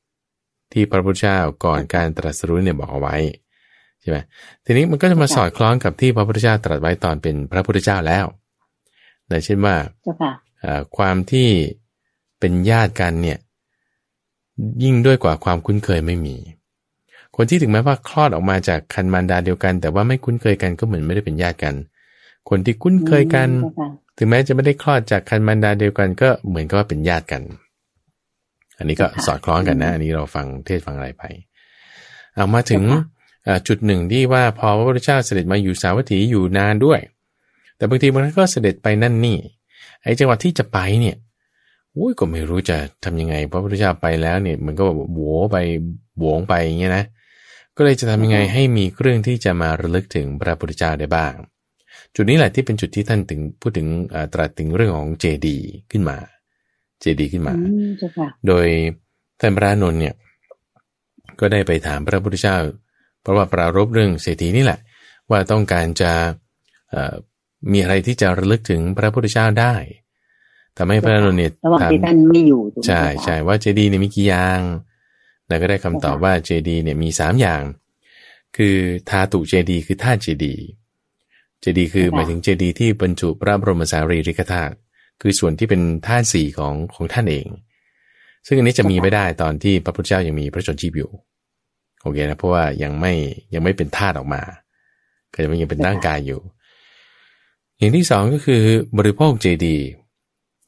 ที่พระพุทธเจ้าก่อนการตรัสรู้เนี่ยบอกเอาไว้ใช่ไหมทีนี้มันก็จะมาสอดคล้องกับที่พระพุทธเจ้าตรัสไว้ตอนเป็นพระพุทธเจ้าแล้วแต่เช่นว่าความที่เป็นญาติกันเนี่ยยิ่งด้วยกว่าความคุ้นเคยไม่มี คนที่ถึงแม้ว่าคลอดออกมาจากคันมารดาเดียวกัน แต่ว่าไม่คุ้นเคยกันก็เหมือนไม่ได้เป็นญาติกัน คนที่คุ้นเคยกัน ถึงแม้จะไม่ได้คลอดจากคันมารดาเดียวกัน ก็เหมือนกับว่าเป็นญาติกัน อันนี้ก็สอดคล้องกันนะ อันนี้เราฟังเทศฟังอะไรไป เอามาถึงจุดหนึ่งที่ว่าพอพระพุทธเจ้าเสด็จมาอยู่สาวัตถีอยู่นานด้วย แต่บางทีมันก็เสด็จไปนั่นนี่ ไอ้จังหวัดที่จะไปเนี่ยอุ้ยก็ไม่รู้จะทำยังไงพระพุทธเจ้าไปแล้วเนี่ย มันก็แบบโวไปบวงไปอย่างเงี้ยนะ ก็เลยจะทำยังไงให้มีเครื่องที่จะมาระลึกถึงพระพุทธเจ้าได้บ้าง จุดนี้แหละที่เป็นจุดที่ท่านถึงพูดถึงตรัสถึงเรื่องของเจดีขึ้นมา เจดีขึ้นมา โดยท่านพระนนท์เนี่ย ก็ได้ไปถามพระพุทธเจ้า เพราะว่าปรารบเรื่องเศรษฐีนี่แหละ ว่าต้องการจะมีอะไรที่จะระลึกถึงพระพุทธเจ้าได้ทำให้พระนนท์เนี่ยระหว่างที่ท่านไม่อยู่ใช่ใช่ว่าเจดีเนี่ยมีกี่อย่างแล้วก็ได้คำตอบว่าเจดีเนี่ยมีสามอย่าง คือธาตุเจดี คือธาตุเจดี เจดีคือหมายถึงเจดีที่บรรจุพระบรมสารีริกธาตุคือส่วนที่เป็นธาตุสี่ของของท่านเอง ซึ่งอันนี้จะมีไม่ได้ตอนที่พระพุทธเจ้ายังมีพระชนชีพอยู่โอเคนะเพราะว่ายังไม่ยังไม่เป็นธาตุออกมา ก็จะยังเป็นร่างกายอยู่ อย่างที่สองก็คือบริโภคเจดี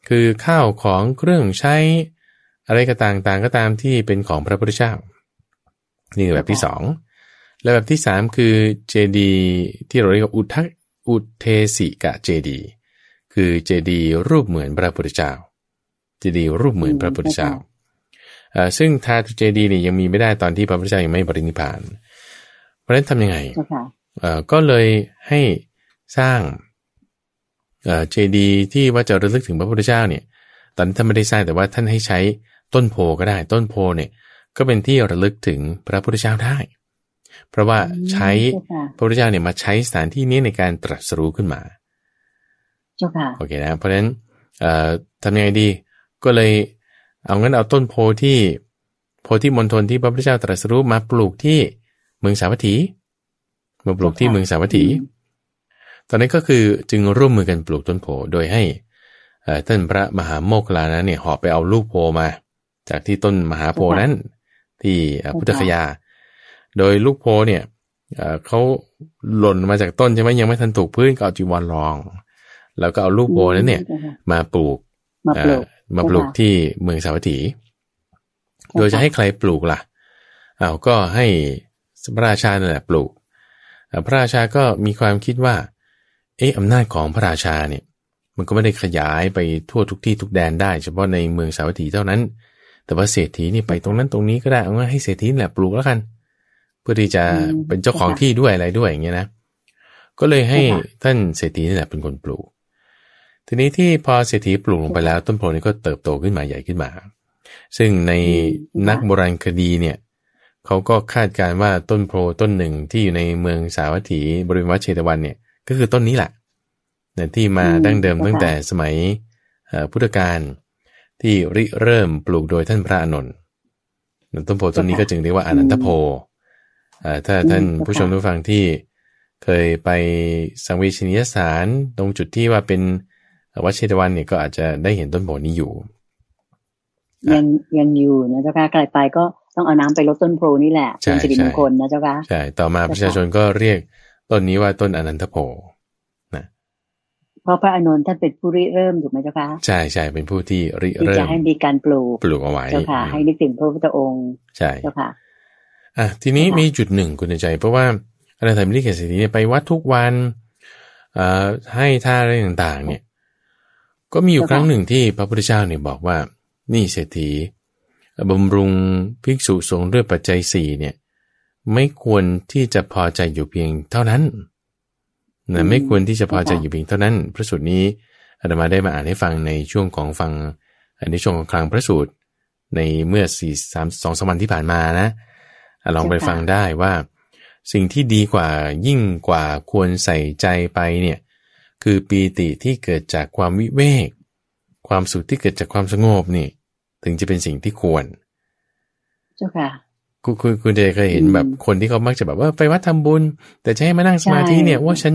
คือข้าวของเครื่องใช้อะไรก็ต่างๆก็ตามที่เป็นของพระพุทธเจ้า นี่แบบที่สองและแบบที่สามคือเจดีที่เราเรียกว่าอุท อุเทสิกะเจดีคือเจดีรูปเหมือนพระพุทธเจ้า เจดีรูปเหมือนพระพุทธเจ้าซึ่งทาตุเจดีนี่ยังมีไม่ได้ตอนที่พระพุทธเจ้ายังไม่บริณิพานเพราะฉะนั้นทำยังไงก็เลยให้สร้างเจดีที่ว่าจะระลึกถึงพระพุทธเจ้าเนี่ย ตอนนี้ท่านไม่ได้สร้างแต่ว่าท่านให้ใช้ต้นโพก็ได้ ต้นโพเนี่ยก็เป็นที่ระลึกถึงพระพุทธเจ้าได้ เพราะว่าใช้พระพุทธเจ้าเนี่ยมาใช้สถานที่นี้ในการตรัสรู้ขึ้นมาโอเคนะ เพราะฉะนั้นทำยังไงดี ก็เลยเอางั้นเอาต้นโพที่โพธิมณฑลที่พระพุทธเจ้าตรัสรู้มาปลูกที่เมืองสาวัตถีมาปลูกที่เมืองสาวัตถี ตอนนี้ก็คือจึงร่วมมือกันปลูกต้นโพโดยให้ท่านพระมหาโมคลานั้นเนี่ยหอบไปเอาลูกโพมา จากที่ต้นมหาโพนั้น ที่พุทธคยา โดยลูกโพเนี่ยเขาหล่นมาจากต้นใช่ไหมยังไม่ทันถูกพื้นก็เอาจีวรรอง แล้วก็เอาลูกโพนั้นเนี่ย มาปลูกมาปลูกที่เมืองสาวัตถี โดยจะให้ใครปลูกล่ะอ้าวก็ให้พระราชานั่นแหละปลูก พระราชาก็มีความคิดว่า เอออำนาจของพระราชาเนี่ย มันก็ไม่ได้ขยายไปทั่วทุกที่ทุกแดนได้ เฉพาะในเมืองสาวัตถีเท่านั้น แต่ว่าเศรษฐีนี่ไปตรงนั้นตรงนี้ก็ได้เอางั้นให้เศรษฐีแหละปลูกแล้วกัน เพื่อที่จะเป็นเจ้าของที่ด้วยอะไรด้วยอย่างเงี้ยนะก็เลยให้ท่านเศรษฐีนี่แหละเป็นคนปลูก ทีนี้ที่พอเศรษฐีปลูกลงไปแล้ว ต้นโพนี้ก็เติบโตขึ้นมาใหญ่ขึ้นมา ซึ่งในนักโบราณคดีเนี่ยเขาก็คาดการว่าต้นโพต้นหนึ่งที่อยู่ในเมืองสาวัตถีบริเวณวัดเชตวันเนี่ยก็คือต้นนี้แหละเนี่ยที่มาดั้งเดิมตั้งแต่สมัยพุทธกาลที่ริเริ่มปลูกโดยท่านพระอนุนต้นโพต้นนี้ก็จึงเรียกว่าอนันตโพ ถ้าท่านผู้ชมผู้ฟังที่เคยไปสังเวชนียสารตรงจุดที่ว่าเป็นวัดเชตวันเนี่ยก็อาจจะได้เห็นต้นโพนี้อยู่ ยังยังอยู่นะเจ้าค่ะไกลไปก็ต้องเอาน้ำไปลดต้นโพนี่แหละใช่เป็นสิริมงคลใช่นะเจ้าค่ะใช่ต่อมาประชาชนก็เรียกต้นนี้ว่าต้นอนันทโพเพราะพระอานนท์ท่านเป็นผู้ริเริ่มถูกไหมเจ้าค่ะใช่ใช่เป็นผู้ที่ริที่เริ่จะมให้มีการปลูกปลูกเอาไว้เจ้าค่ะให้นึกถึงพระพุทธองค์ใช่เจ้าค่ะ อะทีนี้ค่ะมีจุดหนึ่งคุณใจ เพราะว่าอนาถามิลิเกเศรษฐีเนี่ยไปวัดทุกวันเอ่อให้ท่าอะไรต่างๆ เนี่ย ก็มีอยู่ครั้งหนึ่งที่พระพุทธเจ้าเนี่ยบอกว่า นี่เศรษฐีบำรุงภิกษุสงฆ์ด้วยปัจจัยสี่เนี่ย ไม่ควรที่จะพอใจอยู่เพียงเท่านั้นอืนะมไม่ควรที่จะพอใจค่ะอยู่เพียงเท่านั้น พระสูตรนี้อาตมาได้มาอ่านให้ฟังในช่วงของฟังในช่วงของคลังพระสูตรในเมื่อสี่สามสองสามวันที่ผ่านมานะอะ ลองไปฟังได้ว่า สิ่งที่ดีกว่ายิ่งกว่าควรใส่ใจไปเนี่ยคือปีติที่เกิดจากความวิเวก ความสุขที่เกิดจากความสงบนี่ ถึงจะเป็นสิ่งที่ควร เจ้าค่ะคุณคุณคุณเจเคยเห็นอืมแบบคนที่เขามักจะแบบว่าไปวัดทำบุญ แต่จะให้มานั่งสมาธิใช่เนี่ยว่าฉัน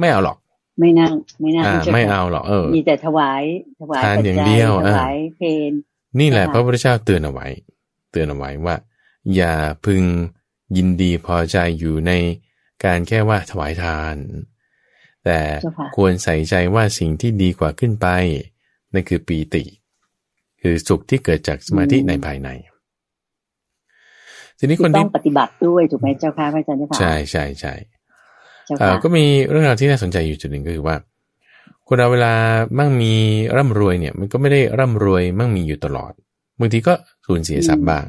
ไม่เอาหรอก ไม่นั่งไม่นั่งอ่าจ้ค่ะไม่เอาหรอกเออ มีแต่ถวายถวายทานปัจอย่างจัเดียวถอ่าวายเพนนี่แหละค่ะพระพุทธเจ้าเตือนเอาไว้ เตือนเอาไว้ว่า อย่าพึงยินดีพอใจอยู่ในการแค่ว่าถวายทาน แต่เจ้าค่ะควรใส่ใจว่าสิ่งที่ดีกว่าขึ้นไปนั่นคือปีติ คือสุขที่เกิดจากสมาธิในภายในทีนี้คนต้ที่องปฏิบัติด้วยถูกไหมเจ้าค่ะพระอาจารย์เจ้าค่ะใช่ใช่ใช่เจ้าเอ่ค่ะอก็มีเรื่องราวที่น่าสนใจอยู่จุดหนึ่งก็คือว่า คนเราเวลามั่งมีร่ำรวยเนี่ย มันก็ไม่ได้ร่ำรวยมั่งมีอยู่ตลอดบางทีก็สูญเสียทรัพย์บ้าง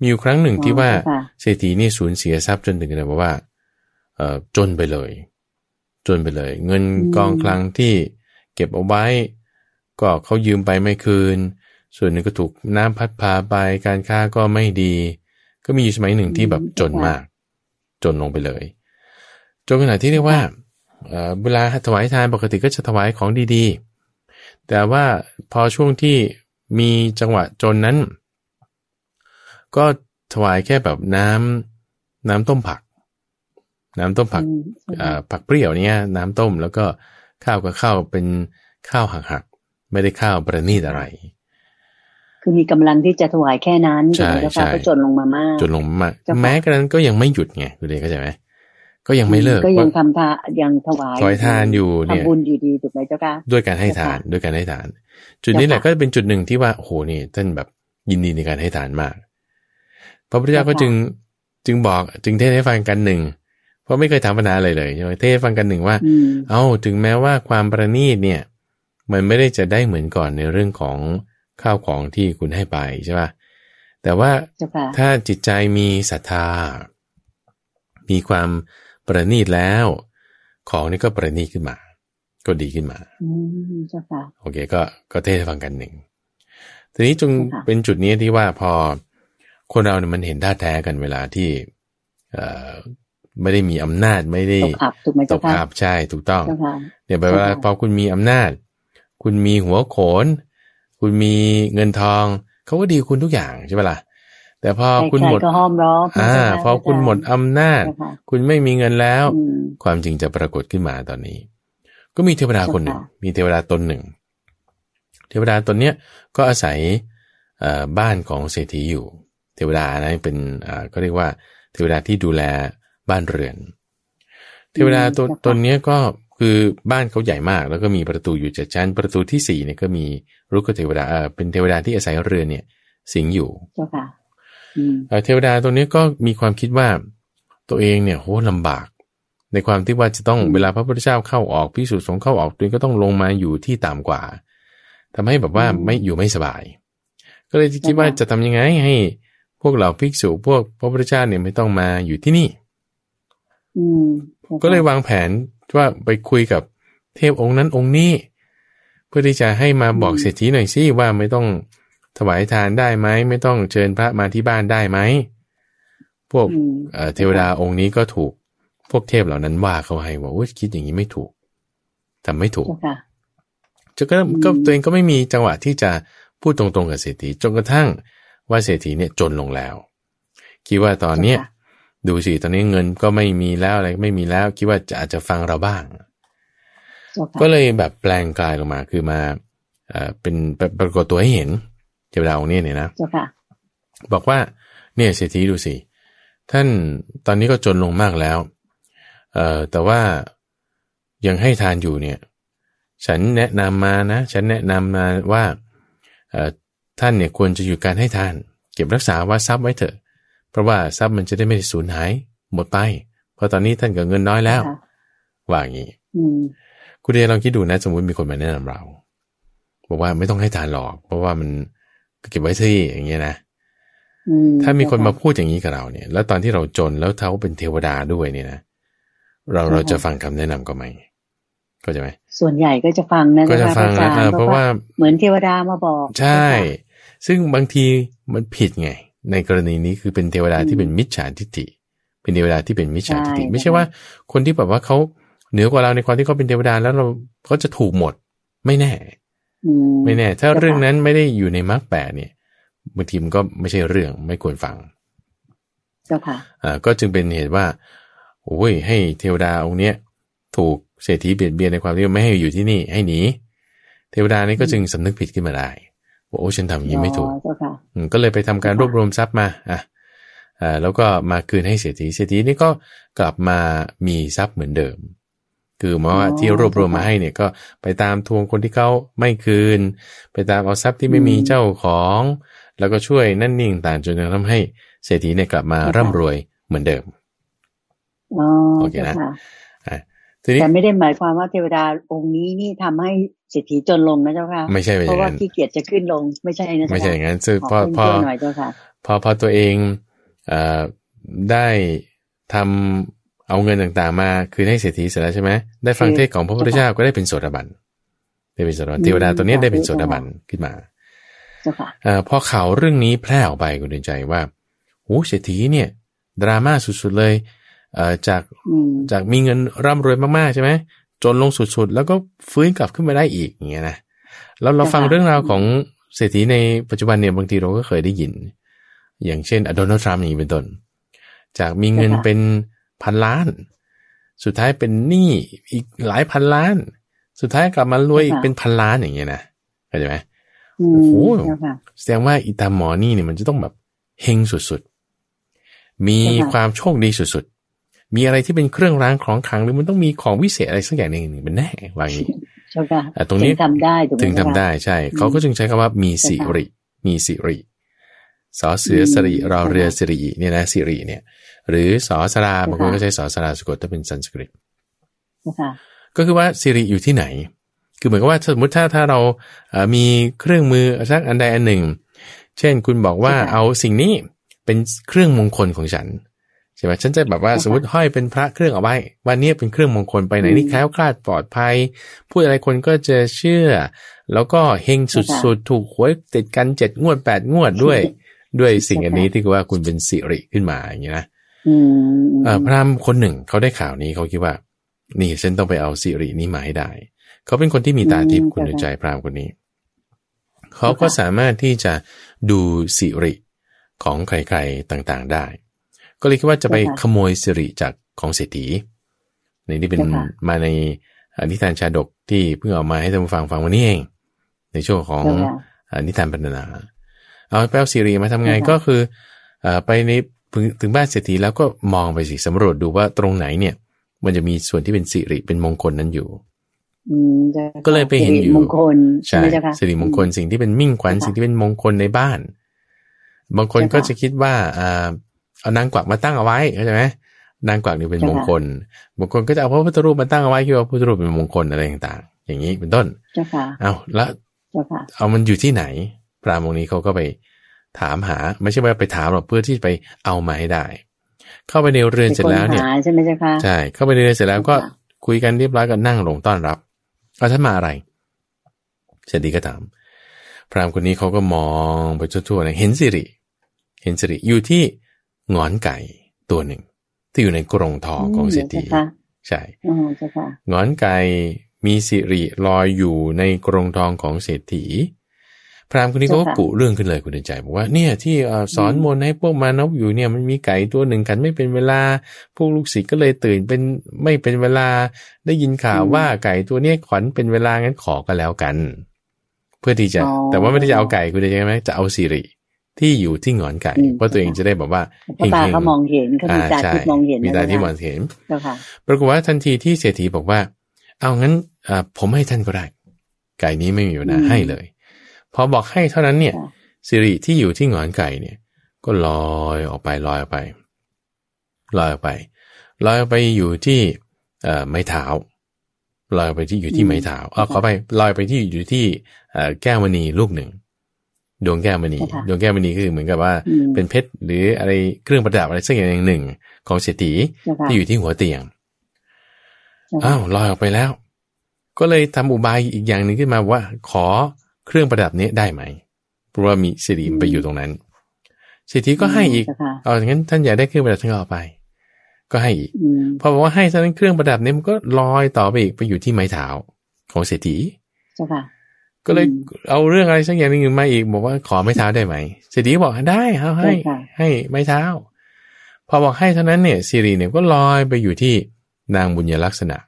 มีอยู่ครั้งหนึ่งที่ว่าอ๋อค่ะเศรษฐีนี่สูญเสียทรัพย์จนถึงกับว่าเอ่อจนไปเลย จนไปเลย เงินกองคลังที่เก็บเอาไว้ ก็เขายืมไปไม่คืน ส่วนหนึ่งก็ถูกน้ำพัดพาไปการค้าก็ไม่ดี ก็มีอยู่สมัยหนึ่งที่แบบจนมาก จนลงไปเลยจนขนาดที่เรียกว่าเอ่อเวลาถวายทานปกติก็จะถวายของดีๆ แต่ว่าพอช่วงที่มีจังหวะจนนั้น ก็ถวายแค่แบบน้ำน้ำต้มผัก น้ำต้มผักอืมใช่อ่าผักเปรี้ยวเนี่ยน้ำต้มแล้วก็ข้าวกับข้าวเป็นข้าวหักๆไม่ได้ข้าวประณีตอะไร คือมีกำลังที่จะถวายแค่นั้นใช่ถูกไหมเจ้าใช่ค่ะก็จนลงมามากจนลงมาเจ้าค่ะแม้กระนั้นก็ยังไม่หยุดไงคุณเดชเข้าใจไหมก็ยังไม่เลิกก็ยังว่าทำทายังถวายถวายทานอยู่เนี่ยทำบุญอยู่ดีถูกไหมเจ้าค่ะด้วยการให้ทานเจ้าค่ะด้วยการให้ทาน จุดนี้แหละเจ้าค่ะก็เป็นจุดหนึ่งที่ว่าโอ้โหนี่ท่านแบบยินดีในการให้ทานมาก พระพุทธเจ้าก็เจ้าค่ะจึงจึงบอกจึงเทศให้ฟังกันหนึ่งเพราะไม่เคยถามปัญหาอะไรเลยใช่ไหมเทศให้ฟังกันหนึ่งว่าอืมเอาถึงแม้ว่าความประณีตเนี่ย มันไม่ได้จะได้เหมือนก่อนในเรื่องของข้าวของที่คุณให้ไปใช่ป่ะแต่ว่าเจ้าค่ะถ้าจิตใจมีศรัทธา มีความประณีตแล้ว ของนี่ก็ประณีตขึ้นมา ก็ดีขึ้นมาอืมเจ้าค่ะโอเคก็ก็เทศให้ฟังกันหนึ่งทีนี้จงค่ะเป็นจุดนี้ที่ว่าพอ คนเราเนี่ยมันเห็นท่าแท้กันเวลาที่เอ่อไม่ได้มีอำนาจไม่ได้ตกอับถูกไหมตเจ้ากค่ะอับใช่ถูกต้องเจ้าค่ะเนี่ยแปลว่าเจ้าค่ะพอคุณมีอำนาจ คุณมีหัวโขน คุณมีเงินทองเขาก็ดีคุณทุกอย่างใช่ไหมล่ะแต่พอคุณหมดใครๆก็ห้อมร้อมอ่าเจ้ค่ะพอคุณหมดอำนาจเจ้าค่ะคุณไม่มีเงินแล้วอืมความจริงจะปรากฏขึ้นมาตอนนี้ ก็มีเทวดาคนหนึ่งเจ้าค่ะมีเทวดาตนหนึ่ง เทวดาตนเนี้ยก็อาศัยเอ่อบ้านของเศรษฐีอยู่ เทวดานะเป็นอ่าก็เรียกว่าเทวดาที่ดูแลบ้านเรือน เทวดาตนตนเนี้ยก็คือบ้านเขาใหญ่มาก แล้วก็มีประตูอยู่เจ็ดชั้น ประตูที่สี่เนี่ยก็มีรุกขเทวดาเออเป็นเทวดาที่อาศัยเรือนเนี่ย สิงอยู่เจ้าค่ะอืมเอ่อเทวดาตัวนี้ก็มีความคิดว่าตัวเองเนี่ยโหลำบาก ในความที่ว่าจะต้องอืมเวลาพระพุทธเจ้าเข้าออกพิสูจน์สงฆ์เข้าออกตัวเองก็ต้องลงมาอยู่ที่ต่ำกว่าทำให้แบบว่าไม่อยู่ไม่สบาย ก็เลยคิดว่าจะทำยังไงให้พ วกเหล่าภิกษุพวกพระพุทธเจ้าเนี่ยไม่ต้องมาอยู่ที่นี่อืมจ้าค่ะก็เลยวางแผนว่าไปคุยกับเทพองค์นั้นองค์นี้ เพื่อที่จะให้มาบอกเศรษฐีหน่อยสิว่าไม่ต้องถวายทานได้ไหมไม่ต้องเชิญพระมาที่บ้านได้ไหมพวกอืมเอ่อเทวดาองค์นี้ก็ถูก พวกเทพเหล่านั้นว่าเขาให้ว่าโอ้ยคิดอย่างนี้ไม่ถูกทำไม่ถูกเจ้าค่ะจะก็อืมก็ตัวเองก็ไม่มีจังหวะที่จะพูดตรงๆกับเศรษฐีจนกระทั่ง ว่าเศรษฐีเนี่ยจนลงแล้ว คิดว่าตอนเนี้ยเจ้าค่ะดูสิตอนนี้เงินก็ไม่มีแล้วอะไรก็ไม่มีแล้ว คิดว่าจะอาจจะฟังเราบ้าง ก็เลยแบบแปลงกายลงมาคือมาเอ่อเป็นปรากฏตัวให้เห็นเทวดาองค์นี้เนี่ยนะเจ้าค่ะบอกว่าเนี่ยเศรษฐีดูสิท่านตอนนี้ก็จนลงมากแล้วเอ่อแต่ว่ายังให้ทานอยู่เนี่ย ฉันแนะนำมานะ ฉันแนะนำมาว่าเอ่อ ท่านเนี่ยควรจะอยู่การให้ทาน เก็บรักษาว่าทรัพย์ไว้เถอะ เพราะว่าทรัพย์มันจะได้ไม่สูญหาย หมดไป เพราะตอนนี้ท่านก็เงินน้อยแล้วค่ะว่าอย่างนี้อืมคุณเดลองคิดดูนะสมมติมีคนมาแนะนำเรา บอกว่าไม่ต้องให้ทานหรอก เพราะว่ามันเก็บไว้ที่อย่างเงี้ยนะอืมถ้ามีคนมาเจ้พูดอย่างนี้กับเราเนี่ย แล้วตอนที่เราจนแล้วเขาเป็นเทวดาด้วยเนี่ยนะเราเราจะฟังคำแนะนำก็ไหมเข้าใจไหมส่วนใหญ่ก็จะฟังนะก็จะฟังพรนะอาจารย์เออเพราะว่าเหมือนเทวดามาบอก ใช่ ซึ่งบางทีมันผิดไง ในกรณีนี้คือเป็นเทวดาที่เป็นมิจฉาทิฏฐิ เป็นเทวดาที่เป็นมิจฉาทิฏฐิ ไม่ใช่ว่าคนที่แบบว่าเขาเหนือกว่าเราในความที่เขาเป็นเทวดาแล้วเราเขาจะถูกหมดไม่แน่อืไม่แน่ ถ้าจ้ค่ะเรื่องนั้นไม่ได้อยู่ในมรรคแปดเนี่ยบางทีมันก็ไม่ใช่เรื่องไม่ควรฟังเจ้าค่ะอ่าก็จึงเป็นเหตุว่าโอ้ยให้เทวดาองค์เนี้ยถูกเศรษฐีเบียดเบียนในความที่ว่าไม่ให้อยู่ที่นี่ให้หนีเทวดานี้ก็จึงสำนึกผิดขึ้นมาได้ว่า โอ้ฉันทำอย่างนี้ไม่ถูกอ๋อเจ้าค่ะอืมก็เลยไปทำการรวบรวมทรัพย์มาอะอ่าแล้วก็มาคืนให้เศรษฐีเศรษฐีนี่ก็กลับมามีทรัพย์เหมือนเดิม คือหมายว่าอ๋อที่รวบรวมมาให้เนี่ยก็ไปตามทวงคนที่เขาไม่คืน ไปตามเอาทรัพย์ที่ไม่มีอืมเจ้าของ แล้วก็ช่วยนั่นนิ่งต่างจนกระทั่งทำให้เศรษฐีเนี่ยกลับมาร่ำรวยเหมือนเดิมอ๋อโอเคนะจ้าอะทีนี้แต่ไม่ได้หมายความว่าเทวดาองค์นี้นี่ทำให้ เศรษฐีจนลงนะเจ้าค่ะไม่ใช่ไปอเพย่าราะงว่านั้นขี้เกียจจะขึ้นลงไม่ใช่นะเจ้าค่ะไม่ใช่อย่างนั้นซึ่งขพออพอขึ้นหน่อยเจ้าค่ะพอพอตัวเองเอ่อได้ทำเอาเงินต่างๆมาคืนให้เศรษฐีเสร็จแล้วใช่ไหมได้ฟังเทศน์ของพระพุทธเจ้าก็ได้เป็นโสดาบันได้เป็นโสดาบันอืมเทวดาตัวเนี้ยได้เป็นโสสาธุดาบันขึ้นมาเจ้าค่ะเอ่อพอข่าวเรื่องนี้แพร่ออกไปคุณเดินใจว่าโอ้เศรษฐีเนี่ย ดราม่าสุดๆเลยเอ่อจากอืมจากมีเงินร่ำรวยมากๆใช่ไหม จนลงสุดๆ แล้วก็ฟื้นกลับขึ้นมาได้อีกอย่างเงี้ยนะแล้วเราฟังเรื่องราวของเศรษฐีในปัจจุบันเนี่ยบางทีเราก็เคยได้ยิน อย่างเช่นโดนัลด์ทรัมป์อย่างนี้เป็นต้น จากมีเงินเป็นพันล้าน สุดท้ายเป็นหนี้อีกหลายพันล้าน สุดท้ายกลับมารวยอีกเป็นพันล้านอย่างเงี้ยนะเข้าใจไหมอืโอ้มโหเจ้าค่ะแสดงว่าอีตาหมอนี่เนี่ยมันจะต้องแบบเฮงสุดๆ มีใช่ค่ะความโชคดีสุดๆ มีอะไรที่เป็นเครื่องรางของขลังหรือมันต้องมีของวิเศษอะไรสักอย่างหนึ่งเป็นแน่ว่าอย่างนี้เจ้าค่ะอะตรงนี้ถึทำได้ถูกไหมถึงทำเจ้าค่ะได้ใช่ เขาก็จึงใช้คำว่ามีสิริ มีสิริสอเสือสริอืมรอเรือสิริเนี่ยนะสิริเนี่ย หรือสอสราใช่ค่ะบางคนก็ใช้สอสราสะกดถ้าเป็นสันสกฤตเจ้าค่ะก็คือว่าสิริอยู่ที่ไหน คือเหมือนกับว่าสมมติถ้าถ้าเราเอ่อมีเครื่องมือสักอันใดอันหนึ่ง เช่นคุณบอกว่าใช่ค่ะเอาสิ่งนี้เป็นเครื่องมงคลของฉัน ใช่ไหมฉันจะแบบว่าใช่ค่ะสมมติห้อยเป็นพระเครื่องเอาไว้วันนี้เป็นเครื่องมงคลไปไหนอืมนี่แคล้วคลาดปลอดภัย พูดอะไรคนก็จะเชื่อ แล้วก็เฮงสุดๆ ถูกหวยติดกันเจ็ดงวดแปดงวดด้วย ด้วยสิ่งอันนี้ที่ว่าคุณเป็นสิริขึ้นมาอย่างนี้นะอืมเอ่อพราหมณ์คนหนึ่งเขาได้ข่าวนี้เขาคิดว่า นี่ฉันต้องไปเอาสิรินี้มาให้ได้ เขาเป็นคนที่มีตาทิพย์คุณใจพราหมณ์คนนี้ เขาก็สามารถที่จะดูสิริของใครๆต่างๆได้ ก็เลยคิดว่าจะไปขโมยสิริจากของเศรษฐีในนี่เป็นมาในอนิทานชาดกที่เพิ่งเออกมาให้ท่านผู้ฟังฟังวันนี้เอง ในช่วงของเจ้าค่ะเอ่อนิทานบรรณนาเอาไปเอาสิริมาทำไงใช่ค่ะก็คือเอ่อไปในถึงถึงบ้านเศรษฐีแล้วก็มองไปสิสำรวจดูว่าตรงไหนเนี่ย มันจะมีส่วนที่เป็นสิริเป็นมงคลนั้นอยู่อืมจ้าค่ะก็เลยไปเห็นอยู่สิริมงคลใช่ไหมเจ้าค่ะสิริมงคลสิ่งที่เป็นมิ่งขวัญค่ะสิ่งที่เป็นมงคลในบ้าน บางคนใช่ค่ะก็จะคิดว่าอ่า เอานางกวักมาตั้งเอาไว้เข้าใจไหมนางกวักนี่เป็นใช่มค่ะงคลบางคนก็จะเอาพระพุทธรูปมาตั้งเอาไว้คิดว่าพระพุทธรูปเป็นมงคลอะไรต่างๆ อย่างนี้เป็นต้นเจ้าค่ะเอาแล้วเจ้าค่ะเอามันอยู่ที่ไหน พราหมณ์องค์นี้เขาก็ไปถามหา ไม่ใช่ว่าไปถามหรอกเพื่อที่จะไปเอามาให้ได้ เข้าไปในเรือนเสร็จแล้วเนี่ยป็คหาใช่ไหมเจ้าค่ะใช่ เข้าไปในเรือนเสร็จแล้วก็ค่ะคุยกันเรียบร้อยก็นั่งลงต้อนรับเอาท่านมาอะไรเสร็จดีก็ถาม พราหมณ์คนนี้เขาก็มองไปทั่วๆเลยเห็นสิริ เห็นสิริอยู่ที่ห งอนไก่ตัวหนึ่ง ที่อยู่ในกรงทองของเศรษฐีเจ้าค่ะใช่อ๋อเจ้าค่ะหงอนไก่มีสิริลอยอยู่ในกรงทองของเศรษฐี พราหมณ์คนนี้ก็เจ้าค่ะกุเรื่องขึ้นเลยคุณเดินใจบอกว่าเนี่ยที่เอ่อสอนมนต์ให้พวกมานพอยู่เนี่ยมันมีไก่ตัวหนึ่งกันไม่เป็นเวลา พวกลูกศิษย์ก็เลยตื่นเป็นไม่เป็นเวลา ได้ยินข่าวอืมว่าไก่ตัวเนี้ยขวัญเป็นเวลางั้นขอกันแล้วกัน เพื่อที่จะอ๋อแต่ว่าไม่ได้จะเอาไก่คุณเดินใจไหมจะเอาสิริ ที่อยู่ที่หงอนไก่อืมเพราะตัวเองจะได้แบบว่าเพราะตาเขามองเห็นเขามีตาใช่ที่มองเห็นมีตาที่มองนะเห็นเจ้าค่ะปรากฏว่าทันทีที่เศรษฐีบอกว่า เอางั้นอ่าผมให้ท่านก็ได้ ไก่นี้ไม่มีปัญหาอืมให้เลย พอบอกให้เท่านั้นเนี่ยค่ะสิริที่อยู่ที่หงอนไก่เนี่ย ก็ลอยออกไปลอยออกไปลอยออกไปลอยออกไปอยู่ที่เอ่อไม้เท้าลอยออกไปที่อยู่ที่ไม้เท้าเออขอไปลอยไปที่อยู่ที่เอ่อแก้วมณีลูกหนึ่ง ดวงแก้วมณีค่ะดวงแก้วมณีก็คือเหมือนกับว่าอืมเป็นเพชรหรืออะไรเครื่องประดับอะไรสักอย่างหนึ่ง ของเศรษฐีเจ้าค่ะที่อยู่ที่หัวเตียงเจ้าค่ะอ้าวลอยออกไปแล้ว ก็เลยทำอุบายอีกอย่างหนึ่งขึ้นมาว่า ขอเครื่องประดับนี้ได้ไหมเพราะว่ามีสิริมันไปอยู่ตรงนั้นเศรษฐีก็ให้อีกเจ้าค่ะเอาอย่างนั้นท่านอยากได้เครื่องประดับท่านก็เอาไป ก็ให้อีกอืมพอบอกว่าให้ท่านั้นเครื่องประดับนี้มันก็ลอยต่อไปอีกไปอยู่ที่ไม้เท้าของเศรษฐีเจ้าค่ะ ก็เลยอืมเอาเรื่องอะไรสักอย่างหนึ่งมาอีกบอกว่าขอไม้เท้าได้ไหมเศรษฐีก็บอกได้เอาให้ได้ค่ะให้ไม้เท้า พอบอกให้เท่านั้นเนี่ยสิริเนี่ยก็ลอยไปอยู่ที่นางบุญยลักษณะ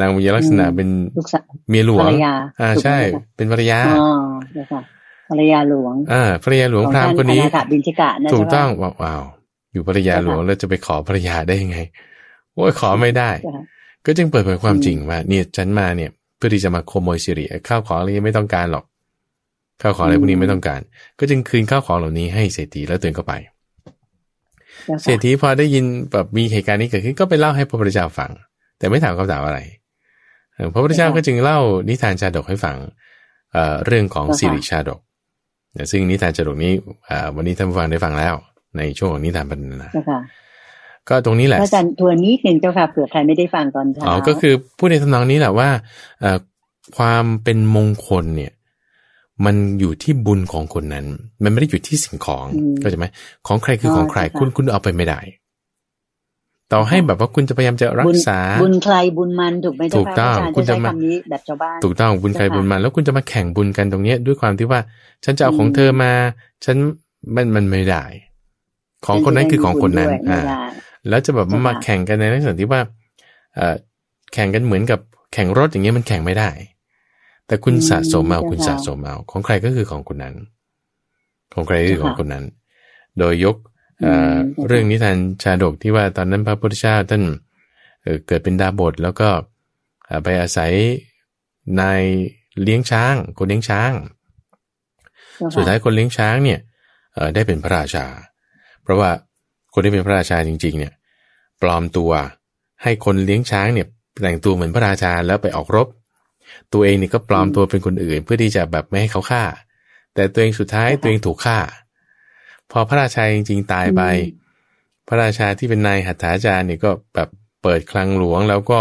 นางบุญยลักษณะเป็นลูกสาวเมียหลวภงรรยาอ่าถูกไหมใช่เจ้าค่ะเป็นภรรยาอ๋อเจ้าค่ะภรรยาหลวงอ่าภรรยาหลวงพราหมณ์คนนี้ของท่อนาถบินทิกะนะถูกเจ้าค่ะต้องว้าวว้าวอยู่ภรรยาหลวงเจ้าค่ะแล้วจะไปขอภรรยาได้ยังไงโอ้ยขอไม่ได้เจ้าค่ะก็จึงเปิดเผยความอืมจริงว่าเนี่ยฉันมาเนี่ยเพื่อที่จะมาขโมยสิริข้าวของอะไรไม่ต้องการหรอก ข้าวของอะไรพวกนี้ไม่ต้องการ ก็จึงคืนข้าวของเหล่านี้ให้เศรษฐีแล้วตัวเองก็ไปเจ้าเศรษค่ะฐีพอได้ยินแบบมีเหตุการณ์นี้เกิดขึ้นก็ไปเล่าให้พระพุทธเจ้าฟัง แต่ไม่ถามคำถามอะไรเอ่อพระพุทธเจ้าก็จึงเล่านิทานชาดกให้ฟังเอ่อเรื่องของสิริชาดกเนี่ยซึ่งนิทานชาดกนี้อ่าวันนี้ท่านผู้ฟังได้ฟังแล้ว ในช่วงของนิทานบรรณนาเจ้าค่ะ ก็ตรงนี้แหพละระอาจารย์ทวนนิดหนึ่งเจ้าค่ะเผื่อใครไม่ได้ฟังตอนเช้าอ๋อก็คือพูดในทำนองนี้แหละว่าเอ่อความเป็นมงคลเนี่ย มันอยู่ที่บุญของคนนั้น มันไม่ได้อยู่ที่สิ่งของเข้าใจไหมของใครคือของใครคุณคุณเอาไปไม่ได้ ต่อให้แบบว่าคุณจะพยายามจะรับุกญษา บุญใครบุญมันถูกไหมเจ้าถูกค่ะต้องพระอาจารย์คุณจะจะใช้มาคำนี้แบบชาวบ้านถูกต้องบุญใครเจ้าค่ะบุญมัน แล้วคุณจะมาแข่งบุญกันตรงเนี้ยด้วยความที่ว่า ฉันจะเอาของอืมเธอมา ฉันมันมันไม่ได้ ของคนนั้นคือของคนนั้นด้วยอ่าไม่ได้ แล้วจะแบบเจ้าค่ะมาแข่งกันในลักษณะที่ว่าเอ่อแข่งกันเหมือนกับแข่งรถอย่างเงี้ยมันแข่งไม่ได้ แต่คุณสะสมเอาคุณสะสมเอาของใครก็คือของคนนั้น ของใครก็คือของคนนั้น โดยยกเอ่อเรื่องนิทานชาดกที่ว่าตอนนั้นพระพุทธเจ้าท่านเอ่อเกิดเป็นดาบทแล้วก็เอ่อไปอาศัยนายเลี้ยงช้าง คนเลี้ยงช้างเจ้ค่ะสุดท้ายคนเลี้ยงช้างเนี่ยเอ่อได้เป็นพระราชา เพราะว่า คนที่เป็นพระราชาจริง ๆ เนี่ยปลอมตัวให้คนเลี้ยงช้างเนี่ยแต่งตัวเหมือนพระราชาแล้วไปออกรบ ตัวเองนี่ก็ปลอมตัวเป็นคนอื่น เพื่อที่จะแบบไม่ให้เขาฆ่า แต่ตัวเองสุดท้ายตัวเองถูกฆ่า พอพระราชาจริง ๆ ตายไป พระราชาที่เป็นนายหัตถาจารย์เนี่ยก็แบบเปิดคลังหลวงแล้วก็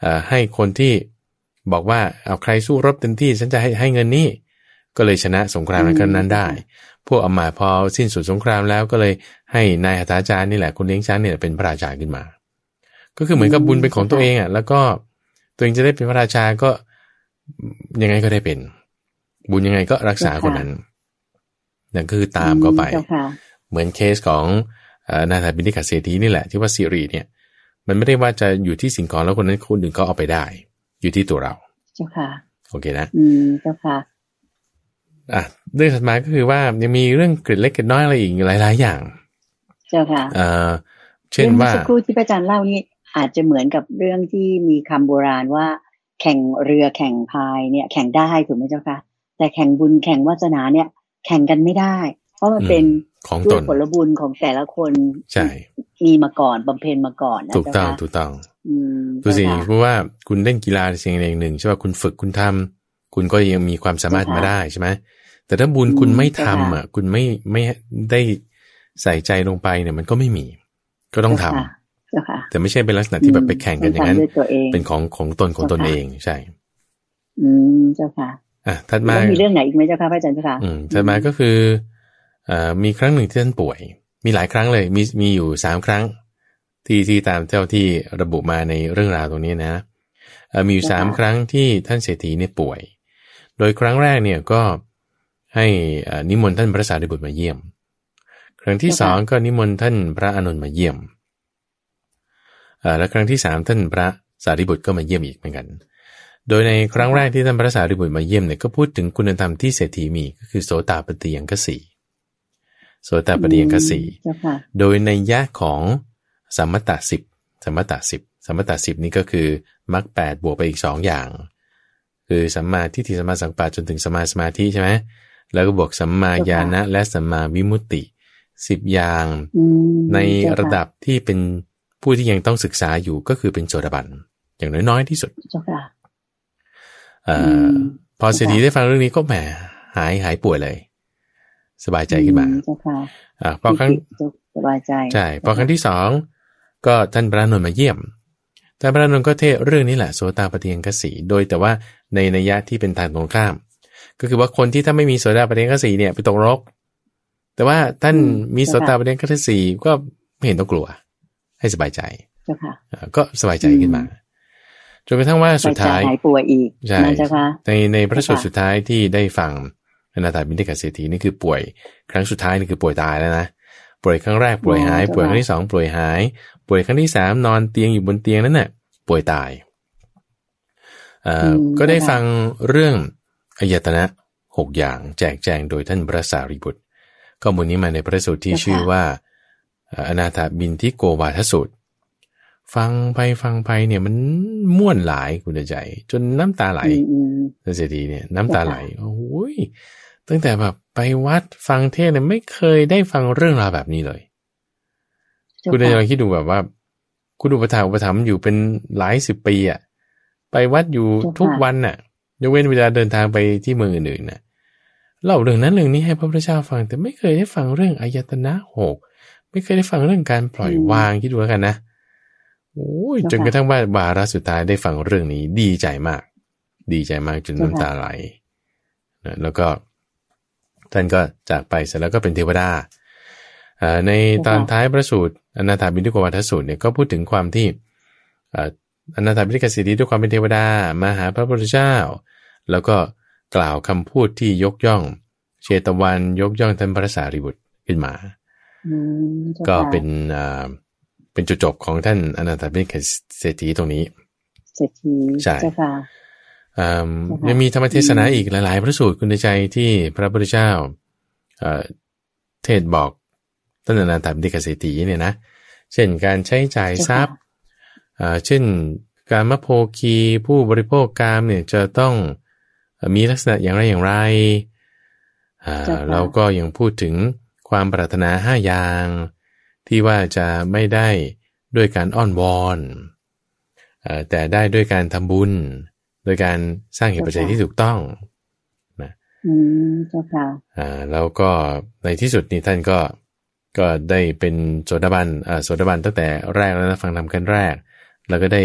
เอ่อให้คนที่บอกว่าเอาใครสู้รบเต็มที่ฉันจะให้ให้เงินนี้ ก็เลยชนะสงครามในครั้งนั้นได้ พวกอำมาตย์พอสิ้นสุดสงครามแล้วก็เลยให้นายหัตถาจารย์นี่แหละคนเลี้ยงช้างเนี่ยเป็นพระราชาขึ้นมา ก็คือเหมือนกับบุญเป็นของตัวเองอะ แล้วก็ตัวเองจะได้เป็นพระราชาก็ยังไงก็ได้เป็น บุญยังไงก็รักษาคนนั้นนั่นก็คือตามเขาไปเจ้าค่ะเหมือนเคสของเอ่อนาถาบินิกาเศรษฐีนี่แหละที่ว่าสิริเนี่ย มันไม่ได้ว่าจะอยู่ที่สิ่งของแล้วคนนั้นคนอื่นก็เอาไปได้ อยู่ที่ตัวเรา เจ้าค่ะ โอเคนะ อืม เจ้าค่ะ อะเรื่องถัดมาก็คือว่ายังมีเรื่องเกร็ดเล็กเกร็ดน้อยอะไรอีกหลาย ๆ อย่าง เจ้าค่ะเอ่อเช่นรื่องว่ามื่อสักครู่ที่พระอาจารย์เล่านี่อาจจะเหมือนกับเรื่องที่มีคำโบราณว่า แข่งเรือแข่งพายเนี่ย แข่งได้ถูกไหมเจ้าค่ะแต่แข่งบุญแข่งวาสนาเนี่ย แข่งกันไม่ได้ เพราะมันเป็นของด้ตวยนผลบุญของแต่ละคนใช่มีมาก่อนบำเพ็ญมาก่อนนะถูกต้องเจ้าค่ะถูกต้องอืมดูสิเจ้าค่ะเพราะว่าคุณเล่นกีฬาสิ่งใดอย่างหนึ่งใช่ป่ะคุณฝึกคุณทำ คุณก็ยังมีความสามารถเจ้าค่ะมาได้ใช่ไหมแต่ถ้าบุญอืมคุณไม่เจ้าทำค่ะอะ คุณไม่ไม่ได้ใส่ใจลงไปเนี่ย มันก็ไม่มี ก็ต้องทำเจ้าค่ะเจ้าค่ะแต่ไม่ใช่เป็นลักษณะที่แบบไปแข่งกันอย่างนั้นต้ทำด้วยตัวเองเป็นของของตนของตนเจ้าค่ะเองใช่ อืมเจ้าค่ะอะถัดมาแล้วมีเรื่องไหนอีกไหมเจ้าค่ะพระอาจารย์เจ้าค่ะอืมถัดมาก็คือเอ่อมีครั้งหนึ่งที่ท่านป่วย มีหลายครั้งเลย มีมีอยู่สามครั้ง ที่ที่ตามเจ้าที่ระบุมาในเรื่องราวตรงนี้นะเอ่อมีอยู่สามครั้งที่ท่านเศรษฐีเนี่ยป่วย โดยครั้งแรกเนี่ยก็ให้นิมนต์ท่านพระสารีบุตรมาเยี่ยม ครั้งที่สองก็นิมนต์ท่านพระอนุนมาเยี่ยมและครั้งที่สามท่านพระสารีบุตรก็มาเยี่ยมอีกเหมือนกัน โดยในครั้งแรกที่ท่านพระสารีบุตรมาเยี่ยมเนี่ยก็พูดถึงคุณธรรมที่เศรษฐีมีก็คือโสตาปฏิยังกสีโสตาปฏิยังกสีโดยในยะของสัมมตาสิบสัมมตาสิบสัมมตาสิบนี่ก็คือมรรคแปดบวกไปอีกสองอย่าง คือสัมมาทิฏฐิสัมมาสังปาจนถึงสมาสมาธิใช่ไหมแล้วก็บวกสัมมาญาณะและสัมมาวิมุตติสิบอย่างในระดับที่เป็นผู้ที่ยังต้องศึกษาอยู่ก็คือเป็นโสดาบันอย่างน้อยๆที่สุดอพอเศรษฐีได้ฟังเรื่องนี้ก็แหมหายหายป่วยเลย สบายใจขึ้นมาอ่าพอครั้งสบายใจใช่พอครั้งที่สองก็ท่านพระนนท์มาเยี่ยม ท่านพระนนท์ก็เทศเรื่องนี้แหละโสตาปฏิยังกสี โดยแต่ว่าในนัยยะที่เป็นทางตรงข้าม ก็คือว่าคนที่ถ้าไม่มีโสตาปฏิยังกสีเนี่ยไปตกรก แต่ว่าท่านมีโสตาปฏิยังกสีก็ไม่เห็นต้องกลัว ให้สบายใจก็สบายใจขึ้นมาจนกระทั่งว่าสุดท้ายหายป่วยอีกใช่ในในพระสูตรสุดท้ายที่ได้ฟังอนาถาบิณฑิกเศรษฐีนี่คือป่วย ครั้งสุดท้ายนี่คือป่วยตายแล้วนะป่วยครั้งแรกป่วยหาย ป่วยครั้งที่สองป่วยหาย ป่วยครั้งที่สามนอนเตียงอยู่บนเตียงนั่นน่ะ ป่วยตายอ่าก็ได้ฟังเรื่องอายตนะหกอย่างแจกแจงโดยท่านพระสารีบุตร ข้อมูลนี้มาในพระสูตรที่ชื่อว่าอนาถบินทิโกวาทสูตร ฟังไปฟังไปเนี่ยมันม่วนหลายคุณใจ จนน้ำตาไหลเสียทีเนี่ยน้ำตาไหลโอ้ยตั้งแต่แบบไปวัดฟังเทศเนี่ยไม่เคยได้ฟังเรื่องราวแบบนี้เลย คุณใจลองคิดดูแบบว่า คุณอุปถัมภ์อุปถัมภ์อยู่เป็นหลายสิบปีอะ ไปวัดอยู่ทุกวันน่ะยกเว้นเวลาเดินทางไปที่เมืองอื่นๆน่ะเล่าเรื่องนั้นเรื่องนี้ให้พระพุทธเจ้าฟัง แต่ไม่เคยได้ฟังเรื่องอายตนะหกไม่เคยได้ฟังเรื่องการปล่อยวางคิดดูกันนะโอ้ยจนกระทั่งว่าบาระสุดท้ายได้ฟังเรื่องนี้ ดีใจมาก ดีใจมากจนน้ำตาไหลนะแล้วก็ท่านก็จากไปเสร็จแล้วก็เป็นเทวดาในตอนท้ายพระสูตร อนาถาบิณฑิกวัฏสูตรเนี่ยก็พูดถึงความที่อนาถาบิณฑิกสิทธิด้วยความเป็นเทวดามาหาพระพุทธเจ้า แล้วก็กล่าวคำพูดที่ยกย่องเชตวันยกย่องท่านพระสารีบุตรขึ้นมา ก็เป็นเป็นจุดจบของท่านอนาถบิณฑเศรษฐีตรงนี้เศรษฐีใช่ค่ะยังมีธรรมเทศนาอีกหลาย ๆ พระสูตรคุณใจที่พระพุทธเจ้าเทศบอก ท่านอนาถบิณฑเศรษฐีเนี่ยนะเช่นการใช้จ่ายทรัพย์เช่นการมโพคีผู้บริโภคกามเนี่ยจะต้องมีลักษณะอย่างไรอย่างไรเราก็ยังพูดถึงความปรารถนาห้าอย่าง ที่ว่าจะไม่ได้ด้วยการอ้อนวอนแต่ได้ด้วยการทำบุญ โดยการสร้างเหตุปัจจัยที่ถูกต้องนะอืมเจ้าค่ะอ่าแล้วก็ในที่สุดนี่ท่านก็ ก็ได้เป็นโสดาบันอ่าโสดาบันตั้งแต่แรกแล้วนะฟังทำกันแรก แล้วก็ได้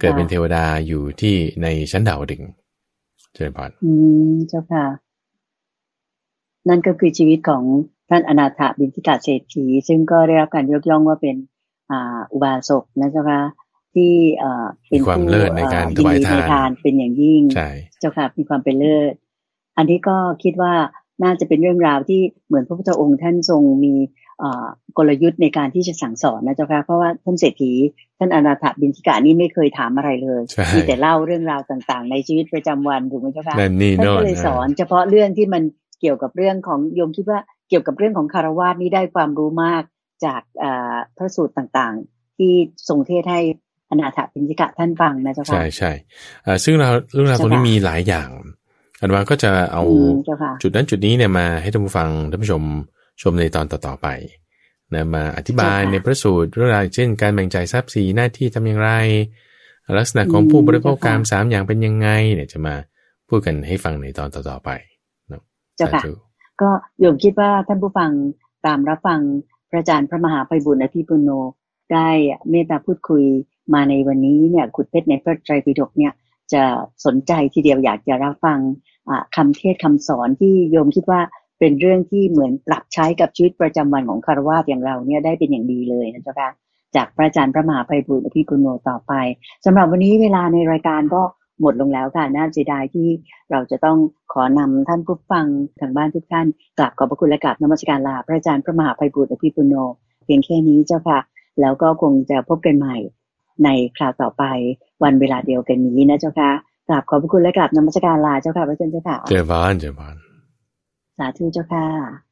เกิดเป็นเทวดาอยู่ที่ในชั้นดาวดึงเจริญพรอืมเจ้าค่ะ นั่นก็คือชีวิตของท่านอนาถบินทิกาเศรษฐี ซึ่งก็ได้รับการยกย่องว่าเป็นอุบาสกนะเจ้าค่ะที่เป็นความเลิศในการถวายทานเป็นอย่างยิ่งเจ้าค่ะมีความเป็นเลิศ อันนี้ก็คิดว่าน่าจะเป็นเรื่องราวที่เหมือนพระพุทธองค์ท่านทรงมี กลยุทธ์ในการที่จะสั่งสอนนะเจ้าค่ะเพราะว่าท่านเศรษฐีท่านอนาถบินทิกานี่ไม่เคยถามอะไรเลยมีแต่เล่าเรื่องราวต่างๆ ในชีวิตประจำวันถูกไหมเจ้าค่ะท่านก็เลยสอน เฉพาะเรื่องที่มันเกี่ยวกับเรื่องของโยมคิดว่าเกี่ยวกับเรื่องของคารวาสนี้ได้ความรู้มากจากพระสูตรต่างๆ ที่ทรงเทศให้อนาถปิณิกะท่านฟังนะเจ้าค่ะใช่ใช่ซึ่งเราเรื่องราวตรงนี้มีหลายอย่างอันว่าก็จะเอาจุดนั้นจุดนี้เนี่ยมาให้ท่านผู้ฟังท่านผู้ชม ชมในตอนต่อๆไปนะมาอธิบายในพระสูตรเรื่องราวเช่นการแบ่งใจทรัพย์สีหน้าที่ทำอย่างไร ลักษณะของผู้บริโภคการสามอย่างเป็นยังไงเนี่ยจะมาพูดกันให้ฟังในตอนต่อๆไปเนาะเจ้าค่ะก็โยมคิดว่าท่านผู้ฟังตามรับฟังพระอาจารย์พระมหาไพบุญอภิปุโน ได้เมตตาพูดคุยมาในวันนี้เนี่ยขุดเพชรในพระไตรปิฎกเนี่ยจะสนใจทีเดียวอยากจะรับฟังคำเทศคำสอนที่โยมคิดว่า เป็นเรื่องที่เหมือนปรับใช้กับชีวิตประจำวันของคารวะอย่างเราเนี่ยได้เป็นอย่างดีเลยนะเจ้าค่ะจากพระอาจารย์พระมหาไพบุญอภิปุโนต่อไปสำหรับวันนี้เวลาในรายการก็หมดลงแล้วค่ะน่าเสียดายที่เราจะต้องขอนำท่านผู้ฟังทางบ้านทุกท่านกราบขอบพระคุณและกราบนมัสการลาพระอาจารย์พระมหาภัยบุตรอภิปุโน เพียงแค่นี้เจ้าค่ะ แล้วก็คงจะพบกันใหม่ ในคราวต่อไปวันเวลาเดียวกันนี้นะเจ้าค่ะกราบขอบพระคุณและกราบนมัสการลาเจ้าค่ะพระอาจารย์เจ้าค่ะเจ้าบ้านเจ้าบ้าน สาธุเจ้าค่ะ